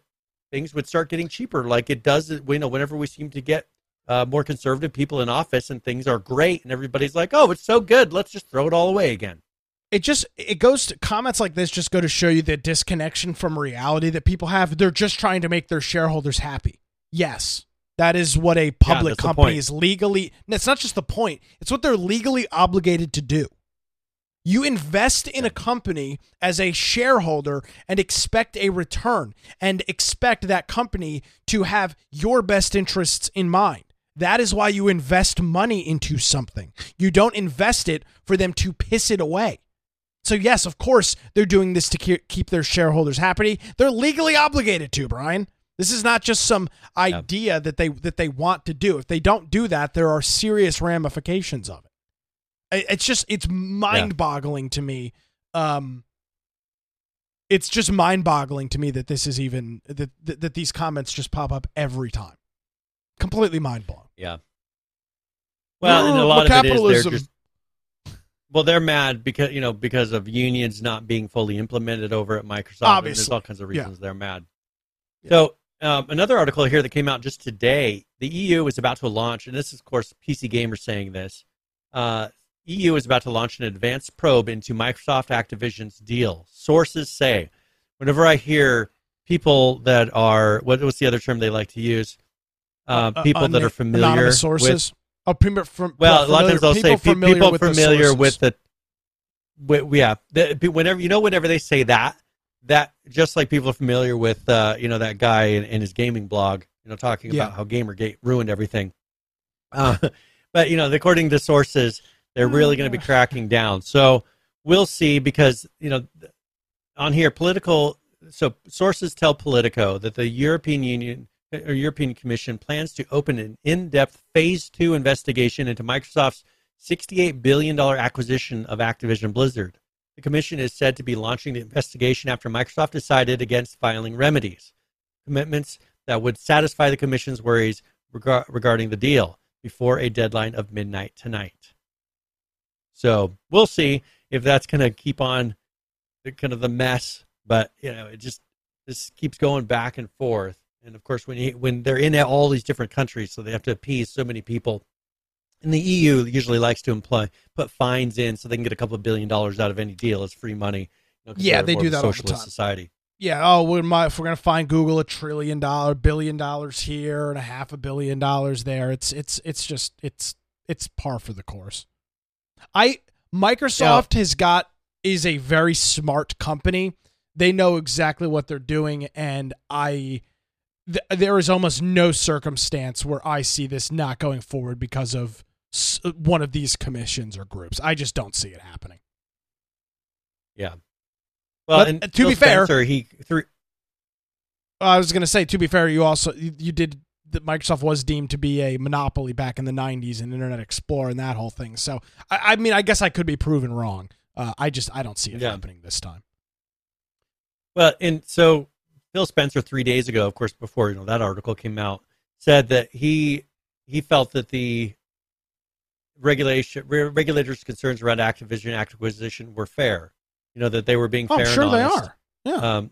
things would start getting cheaper, like it does. You know, whenever we seem to get uh, more conservative people in office and things are great, and everybody's like, "Oh, it's so good, let's just throw it all away again." It just it goes to comments like this just go to show you the disconnection from reality that people have they're just trying to make their shareholders happy yes that is what a public the company is legally it's not just the point it's what they're legally obligated to do you invest in a company as a shareholder and expect a return and expect that company to have your best interests in mind. That is why you invest money into something. You don't invest it for them to piss it away. So, yes, of course, they're doing this to keep their shareholders happy. They're legally obligated to, Brian. This is not just some idea that they that they want to do. If they don't do that, there are serious ramifications of it. It's just it's mind-boggling to me. Um, it's just mind-boggling to me that this is even that that, that these comments just pop up every time. Completely mind-blowing. Yeah. Well, and a lot of it is capitalism. they're just well, they're mad because you know because of unions not being fully implemented over at Microsoft. and there's all kinds of Yeah. reasons they're mad. So um, another article here that came out just today: the EU is about to launch, and this is of course PC Gamer saying this. Uh, EU is about to launch an advanced probe into Microsoft Activision's deal. Sources say, whenever I hear people that are what was the other term they like to use? Uh, Uh, people that unna- are familiar anonymous with sources. Oh, people from well, a lot of times they'll say pe- people with familiar sources. with the, with, yeah. The, whenever you know, whenever they say that, that just like people are familiar with, uh, you know, that guy in, in his gaming blog, you know, talking Yeah. about how GamerGate ruined everything. Uh, but you know, according to sources, they're really going to be cracking down. So we'll see because you know, on here, political. So sources tell Politico that the European Union or European Commission plans to open an in-depth phase two investigation into Microsoft's $68 billion acquisition of Activision Blizzard. The commission is said to be launching the investigation after Microsoft decided against filing remedies, commitments that would satisfy the commission's worries regar- regarding the deal before a deadline of midnight tonight. So we'll see if that's going to keep on the kind of the mess, but you know, it just this keeps going back and forth. And of course, when you, when they're in all these different countries, so they have to appease so many people. And the EU usually likes to employ put fines in so they can get a couple of billion dollars out of any deal as free money. you know, Yeah, they do that all the socialist time. society. Yeah. Oh, we might, if we're gonna find Google a trillion dollar, billion dollars here and a half a billion dollars there, it's it's it's just it's it's par for the course. I Microsoft has got is a very smart company. They know exactly what they're doing, and I th- there is almost no circumstance where I see this not going forward because of s- one of these commissions or groups. I just don't see it happening. Yeah. Well, But, and uh, to Phil be fair- Spencer, he threw, I was going to say, to be fair, you also you, you did that. Microsoft was deemed to be a monopoly back in the '90s and Internet Explorer and that whole thing. So, I, I mean, I guess I could be proven wrong. Uh, I just I don't see it Yeah. happening this time. Well, and so Phil Spencer three days ago, of course, before you know that article came out, said that he he felt that the regulation re- regulators' concerns around Activision acquisition were fair. You know that they were being Oh, fair. I'm sure and they are. Yeah. Um,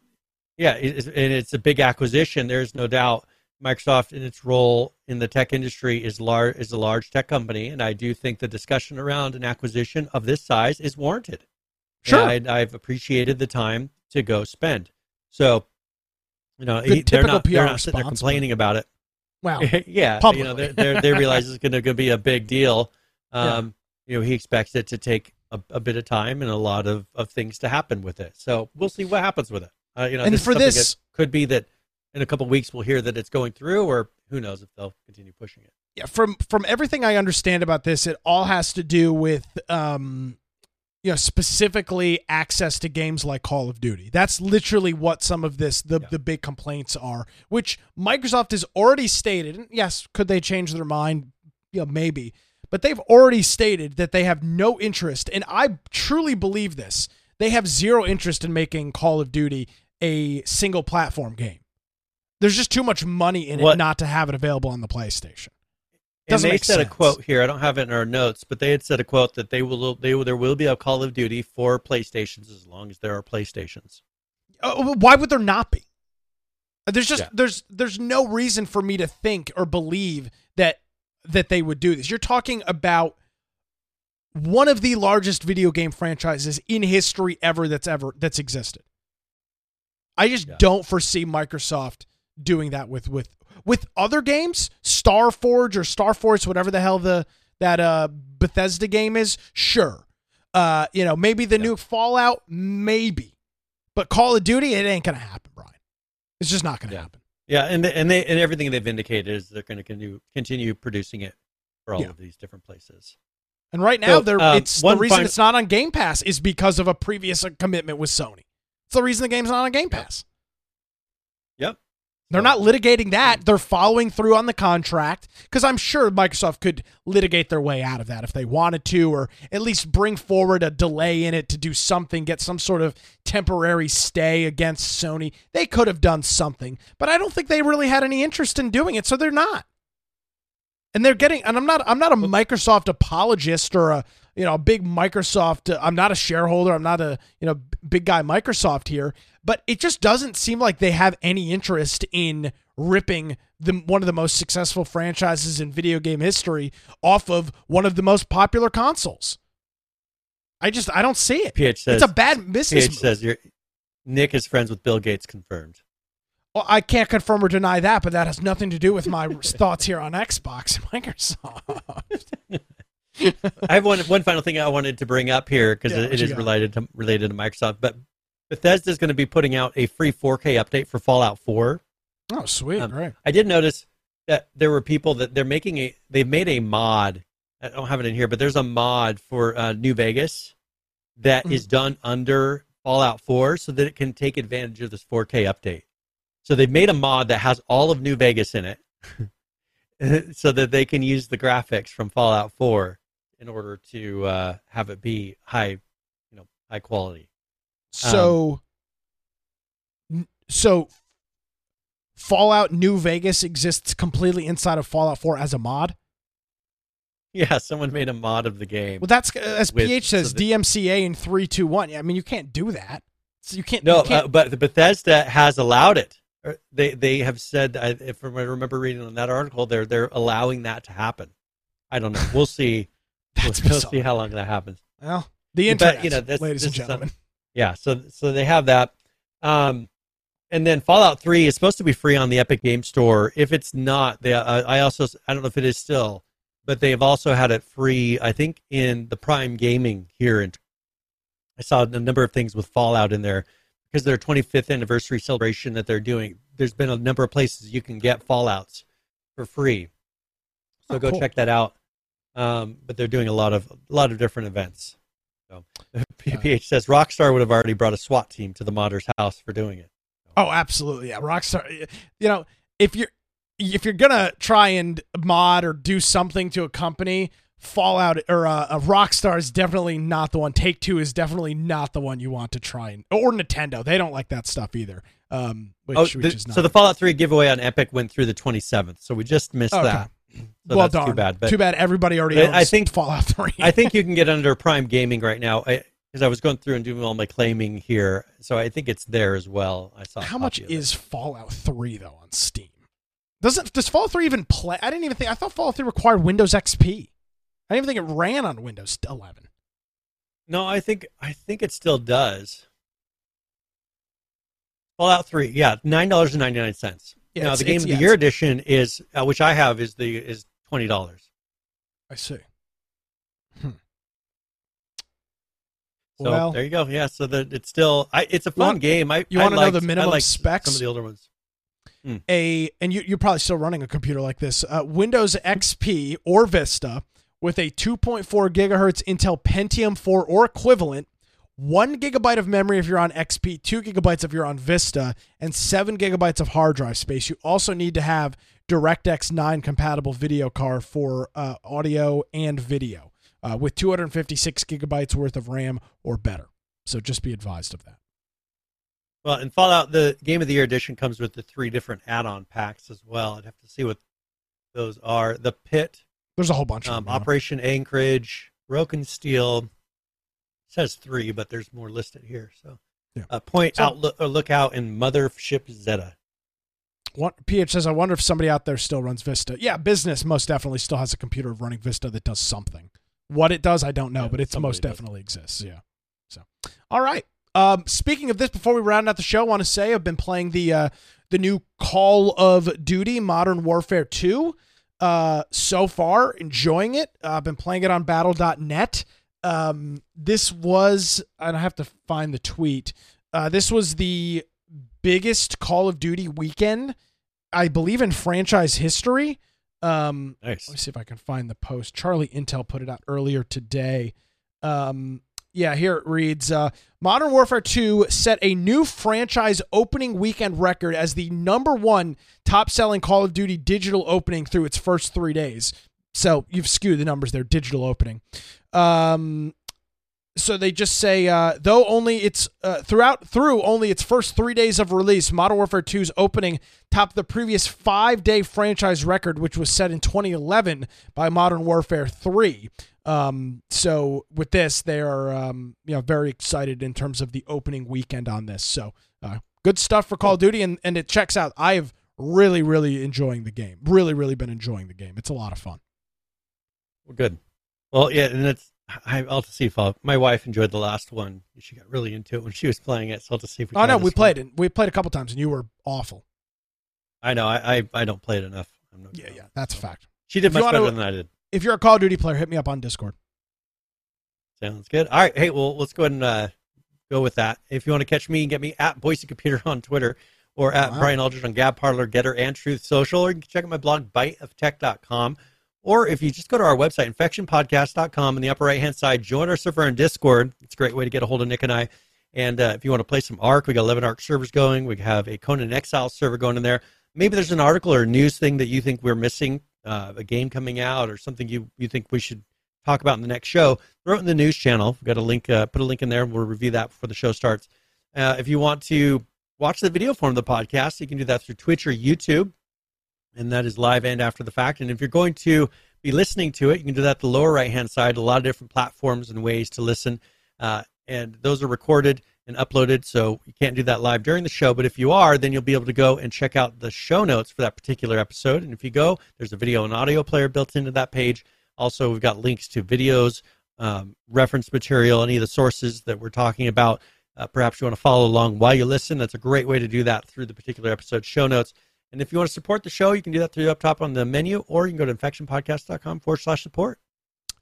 yeah, it, it's- and it's a big acquisition. There's no doubt. Microsoft, in its role in the tech industry, is large is a large tech company, and I do think the discussion around an acquisition of this size is warranted. Sure. And I, I've appreciated the time to go spend. So, you know, The he- they're typical not, they're PR not sitting there complaining about it. Wow. yeah, Publicly. you know, they they they realize it's going to be a big deal. Yeah. Um, You know, he expects it to take a, a bit of time and a lot of, of things to happen with it. So we'll see what happens with it. Uh, you know, And this for this- could be that in a couple of weeks we'll hear that it's going through, or who knows if they'll continue pushing it. yeah, from from everything I understand about this, it all has to do with um, you know, specifically access to games like Call of Duty. That's literally what some of this the Yeah. the big complaints are, which Microsoft has already stated. And yes, could they change their mind? Yeah, maybe. But they've already stated that they have no interest, and I truly believe this. They have zero interest in making Call of Duty a single platform game. There's just too much money in it What- not to have it available on the PlayStation. And Doesn't they make said a quote here. I don't have it in our notes, but they had said a quote that they will they will, there will be a Call of Duty for PlayStations as long as there are PlayStations. Uh, why would there not be? There's just Yeah. there's there's no reason for me to think or believe that that they would do this. You're talking about one of the largest video game franchises in history ever that's ever that's existed. I just Yeah. don't foresee Microsoft doing that with with with other games, Star Forge or Star Force, whatever the hell the that uh Bethesda game is. Sure, uh, you know maybe the Yeah. new Fallout, maybe, but Call of Duty, it ain't gonna happen, Brian. It's just not gonna Yeah. happen. Yeah, and they, and they and everything they've indicated is they're going to continue continue producing it for all Yeah. of these different places. And right now, So, they're, um, it's the reason fin- it's not on Game Pass is because of a previous uh, commitment with Sony. It's the reason the game's not on Game. Pass. Yep. They're not litigating that. They're following through on the contract because I'm sure Microsoft could litigate their way out of that if they wanted to, or at least bring forward a delay in it to do something, get some sort of temporary stay against Sony. They could have done something, but I don't think they really had any interest in doing it, so they're not. And they're getting, and I'm not, I'm not a Microsoft apologist or a, you know, a big Microsoft. I'm not a shareholder. I'm not a, you know, big guy Microsoft here but it just doesn't seem like they have any interest in ripping the one of the most successful franchises in video game history off of one of the most popular consoles. I just I don't see it. PH says It's a bad business PH move. says you're, Nick is friends with Bill Gates confirmed. Well, I can't confirm or deny that, but that has nothing to do with my thoughts here on Xbox and Microsoft. I have one one final thing I wanted to bring up here because Yeah, it, you is got? related to related to Microsoft. But Bethesda is going to be putting out a free 4K update for Fallout 4. oh, sweet, Um, great. I did notice that there were people that they're making a they've made a mod. I don't have it in here, but there's a mod for uh, New Vegas that is Mhm. done under Fallout 4 so that it can take advantage of this 4K update. So they've made a mod that has all of New Vegas in it, so that they can use the graphics from Fallout 4 in order to uh, have it be high, you know, high quality. So, n- so Fallout New Vegas exists completely inside of Fallout 4 as a mod. Yeah, someone made a mod of the game. Well, that's uh, as With- PH says so the- DMCA in three, two, one. Yeah, I mean you can't do that. So you can't. No, you can't uh, but the Bethesda has allowed it. They they have said, I- if I remember reading on that article, they're they're allowing that to happen. I don't know. We'll see. We'll see how long that happens. well, the internet, but, you know, this- ladies this and gentlemen. Yeah, so so they have that. Um, and then Fallout Three is supposed to be free on the Epic Game Store. If it's not, they uh, I also I don't know if it is still, but they have also had it free. I think in the Prime Gaming here, and I saw a number of things with Fallout in there because their 25th anniversary celebration that they're doing. There's been a number of places you can get Fallout's for free, so Oh, go cool. check that out. Um, but they're doing a lot of a lot of different events. So PPH says Rockstar would have already brought a SWAT team to the modder's house for doing it. Oh, absolutely. Yeah, Rockstar. You know, if you're if you're gonna try and mod or do something to a company, Fallout or uh, a Rockstar is definitely not the one. Take Two is definitely not the one you want to try and or Nintendo. They don't like that stuff either. Um, which, oh, which the- is not so the Fallout 3 giveaway on Epic went through the 27th. So we just missed Okay. that. So well, darn. too bad. But too bad. Everybody already owns I think- Fallout Three. I think you can get under Prime Gaming right now because I, was going through and doing all my claiming here, so I think it's there as well. I saw. How much copy of it. is Fallout Three though on Steam? Doesn't does Fallout Three even play? I didn't even think. I thought Fallout Three required Windows XP. I didn't even think it ran on Windows 11. No, I think I think it still does. Fallout Three, yeah, nine dollars and ninety nine cents. Yeah, now the game of the yeah, year edition is, uh, which I have, is the is twenty dollars. I see. So well, there you go. Yeah, so that it's still, I, it's a fun want- game. I you I wanna know the minimum specs? Some of the older ones. a and you, you're probably still running a computer like this uh, windows xp or vista with a 2.4 gigahertz intel pentium 4 or equivalent one gigabyte of memory if you're on xp two gigabytes if you're on vista and seven gigabytes of hard drive space you also need to have directx 9 compatible video card for uh, audio and video uh, with 256 gigabytes worth of ram or better so just be advised of that Well, and Fallout, the Game of the Year edition comes with the three different add-on packs as well. I'd have to see what those are. The Pitt, there's a whole bunch of um, them. Operation Anchorage, Broken Steel. Says three, but there's more listed here. So, Yeah. uh, Point So- out, look, uh, lookout, and Mothership Zeta. What PH says, I wonder if somebody out there still runs Vista. Yeah, business most definitely still has a computer running Vista that does something. What it does, I don't know, Yeah, but it's most does. definitely exists. Yeah. So, all right. Um, speaking of this, before we round out the show, I want to say I've been playing the uh, the new Call of Duty Modern Warfare 2. Uh, so far, enjoying it. Uh, I've been playing it on Battle.net. Um, this was, and I have to find the tweet. Uh, this was the biggest Call of Duty weekend, I believe, in franchise history. Um, Nice. let me see if I can find the post. Charlie Intel put it out earlier today. Um, yeah, here it reads uh, Modern Warfare 2 set a new franchise opening weekend record as the number one top selling Call of Duty digital opening through its first three days. So you've skewed the numbers there, digital opening. Um, so they just say uh, though only its uh, throughout through only its first three days of release, Modern Warfare 2's opening topped the previous five day franchise record, which was set in 2011 by Modern Warfare 3. Um, so with this, they are um, you know very excited in terms of the opening weekend on this. So uh, good stuff for Call of Duty, and and it checks out. I have really really enjoying the game. Really really been enjoying the game. It's a lot of fun. Well, good. Well, yeah, and it's I, I'll have to see if I'll, my wife enjoyed the last one. She got really into it when she was playing it. So I'll to see if we. Oh no, we one. played it. We played a couple times, and you were awful. I know. I I, I don't play it enough. Yeah, yeah, that's a fact. She did If much better than I did. If you're a Call of Duty player, hit me up on Discord. Sounds good. All right. Hey, well, let's go ahead and uh, go with that. If you want to catch me, and get me at Boise Computer on Twitter or at Wow. Brian Aldridge on Gab Parler, Gettr, and Truth Social, or you can check out my blog, biteoftech.com. Or if you just go to our website, infectionpodcast.com, in the upper right hand side, join our server in Discord. It's a great way to get a hold of Nick and I. And uh, if you want to play some ARK, we got 11 ARK servers going. We have a Conan Exile server going in there. Maybe there's an article or news thing that you think we're missing, uh, a game coming out, or something you, you think we should talk about in the next show. Throw it in the news channel. We've got a link, uh, put a link in there, we'll review that before the show starts. Uh, if you want to watch the video form of the podcast, you can do that through Twitch or YouTube, and that is live and after the fact. And if you're going to be listening to it, you can do that at the lower right hand side. A lot of different platforms and ways to listen, uh, and those are recorded and uploaded, so you can't do that live during the show. But if you are, then you'll be able to go and check out the show notes for that particular episode. And if you go, there's a video and audio player built into that page. Also, we've got links to videos, um, reference material, any of the sources that we're talking about. Uh, perhaps you want to follow along while you listen. That's a great way to do that through the particular episode show notes. And if you want to support the show, you can do that through up top on the menu, or you can go to infectionpodcast.com forward slash support.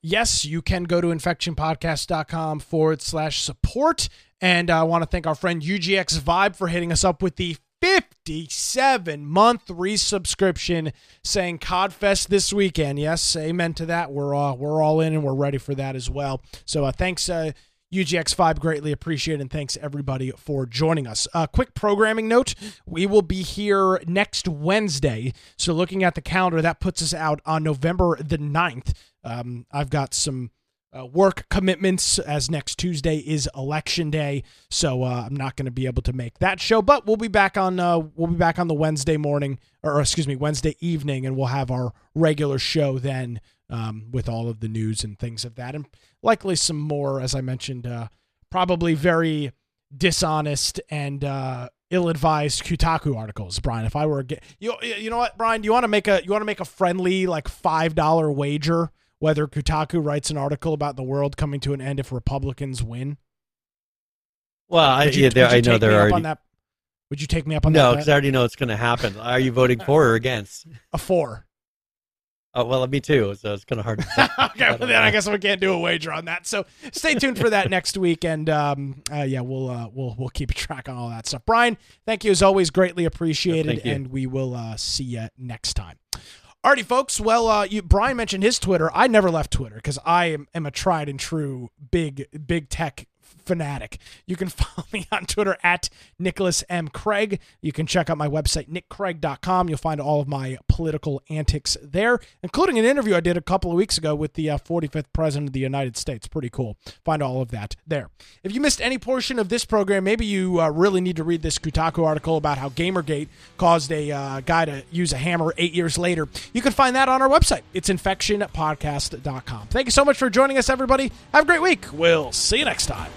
Yes, you can go to infectionpodcast.com forward slash support. And I want to thank our friend UGX Vibe for hitting us up with the 57 month resubscription saying Codfest this weekend. Yes, amen to that. We're all, we're all in and we're ready for that as well. So uh, thanks, uh, UGX Vibe, greatly appreciate and thanks everybody for joining us. Uh, quick programming note: we will be here next Wednesday. So looking at the calendar, that puts us out on November the 9th. Um, I've got some uh, work commitments as next Tuesday is election day, so uh, I'm not going to be able to make that show. But we'll be back on uh, we'll be back on the Wednesday morning, or excuse me, Wednesday evening, and we'll have our regular show then um, with all of the news and things of that, and likely some more, as I mentioned, uh, probably very dishonest and uh, ill-advised Kotaku articles, Brian. If I were get you, you know what, Brian, do you want to make a you want to make a friendly like five dollar wager? whether Kotaku writes an article about the world coming to an end if Republicans win? Well, I, you, yeah, I know there are. That, would you take me up on no, that? No, because I already know it's going to happen. Are you voting for or against? A four. Oh well, me too. So it's kind of hard. To okay, well, then I guess we can't do a wager on that. So stay tuned for that next week, and um, uh, yeah, we'll uh, we'll we'll keep track on all that stuff. Brian, thank you as always, greatly appreciated, and we will uh, see you next time. Alrighty, folks. Well, uh, you, Brian mentioned his Twitter. I never left Twitter because I am, am, a tried and true big big tech fanatic. You can follow me on Twitter at Nicholas M. Craig. You can check out my website, nickcraig.com. You'll find all of my political antics there, including an interview I did a couple of weeks ago with the uh, 45th President of the United States. Pretty cool. Find all of that there. If you missed any portion of this program, maybe you uh, really need to read this Kotaku article about how Gamergate caused a uh, guy to use a hammer eight years later. You can find that on our website. It's infectionpodcast.com. Thank you so much for joining us, everybody. Have a great week. We'll see you next time.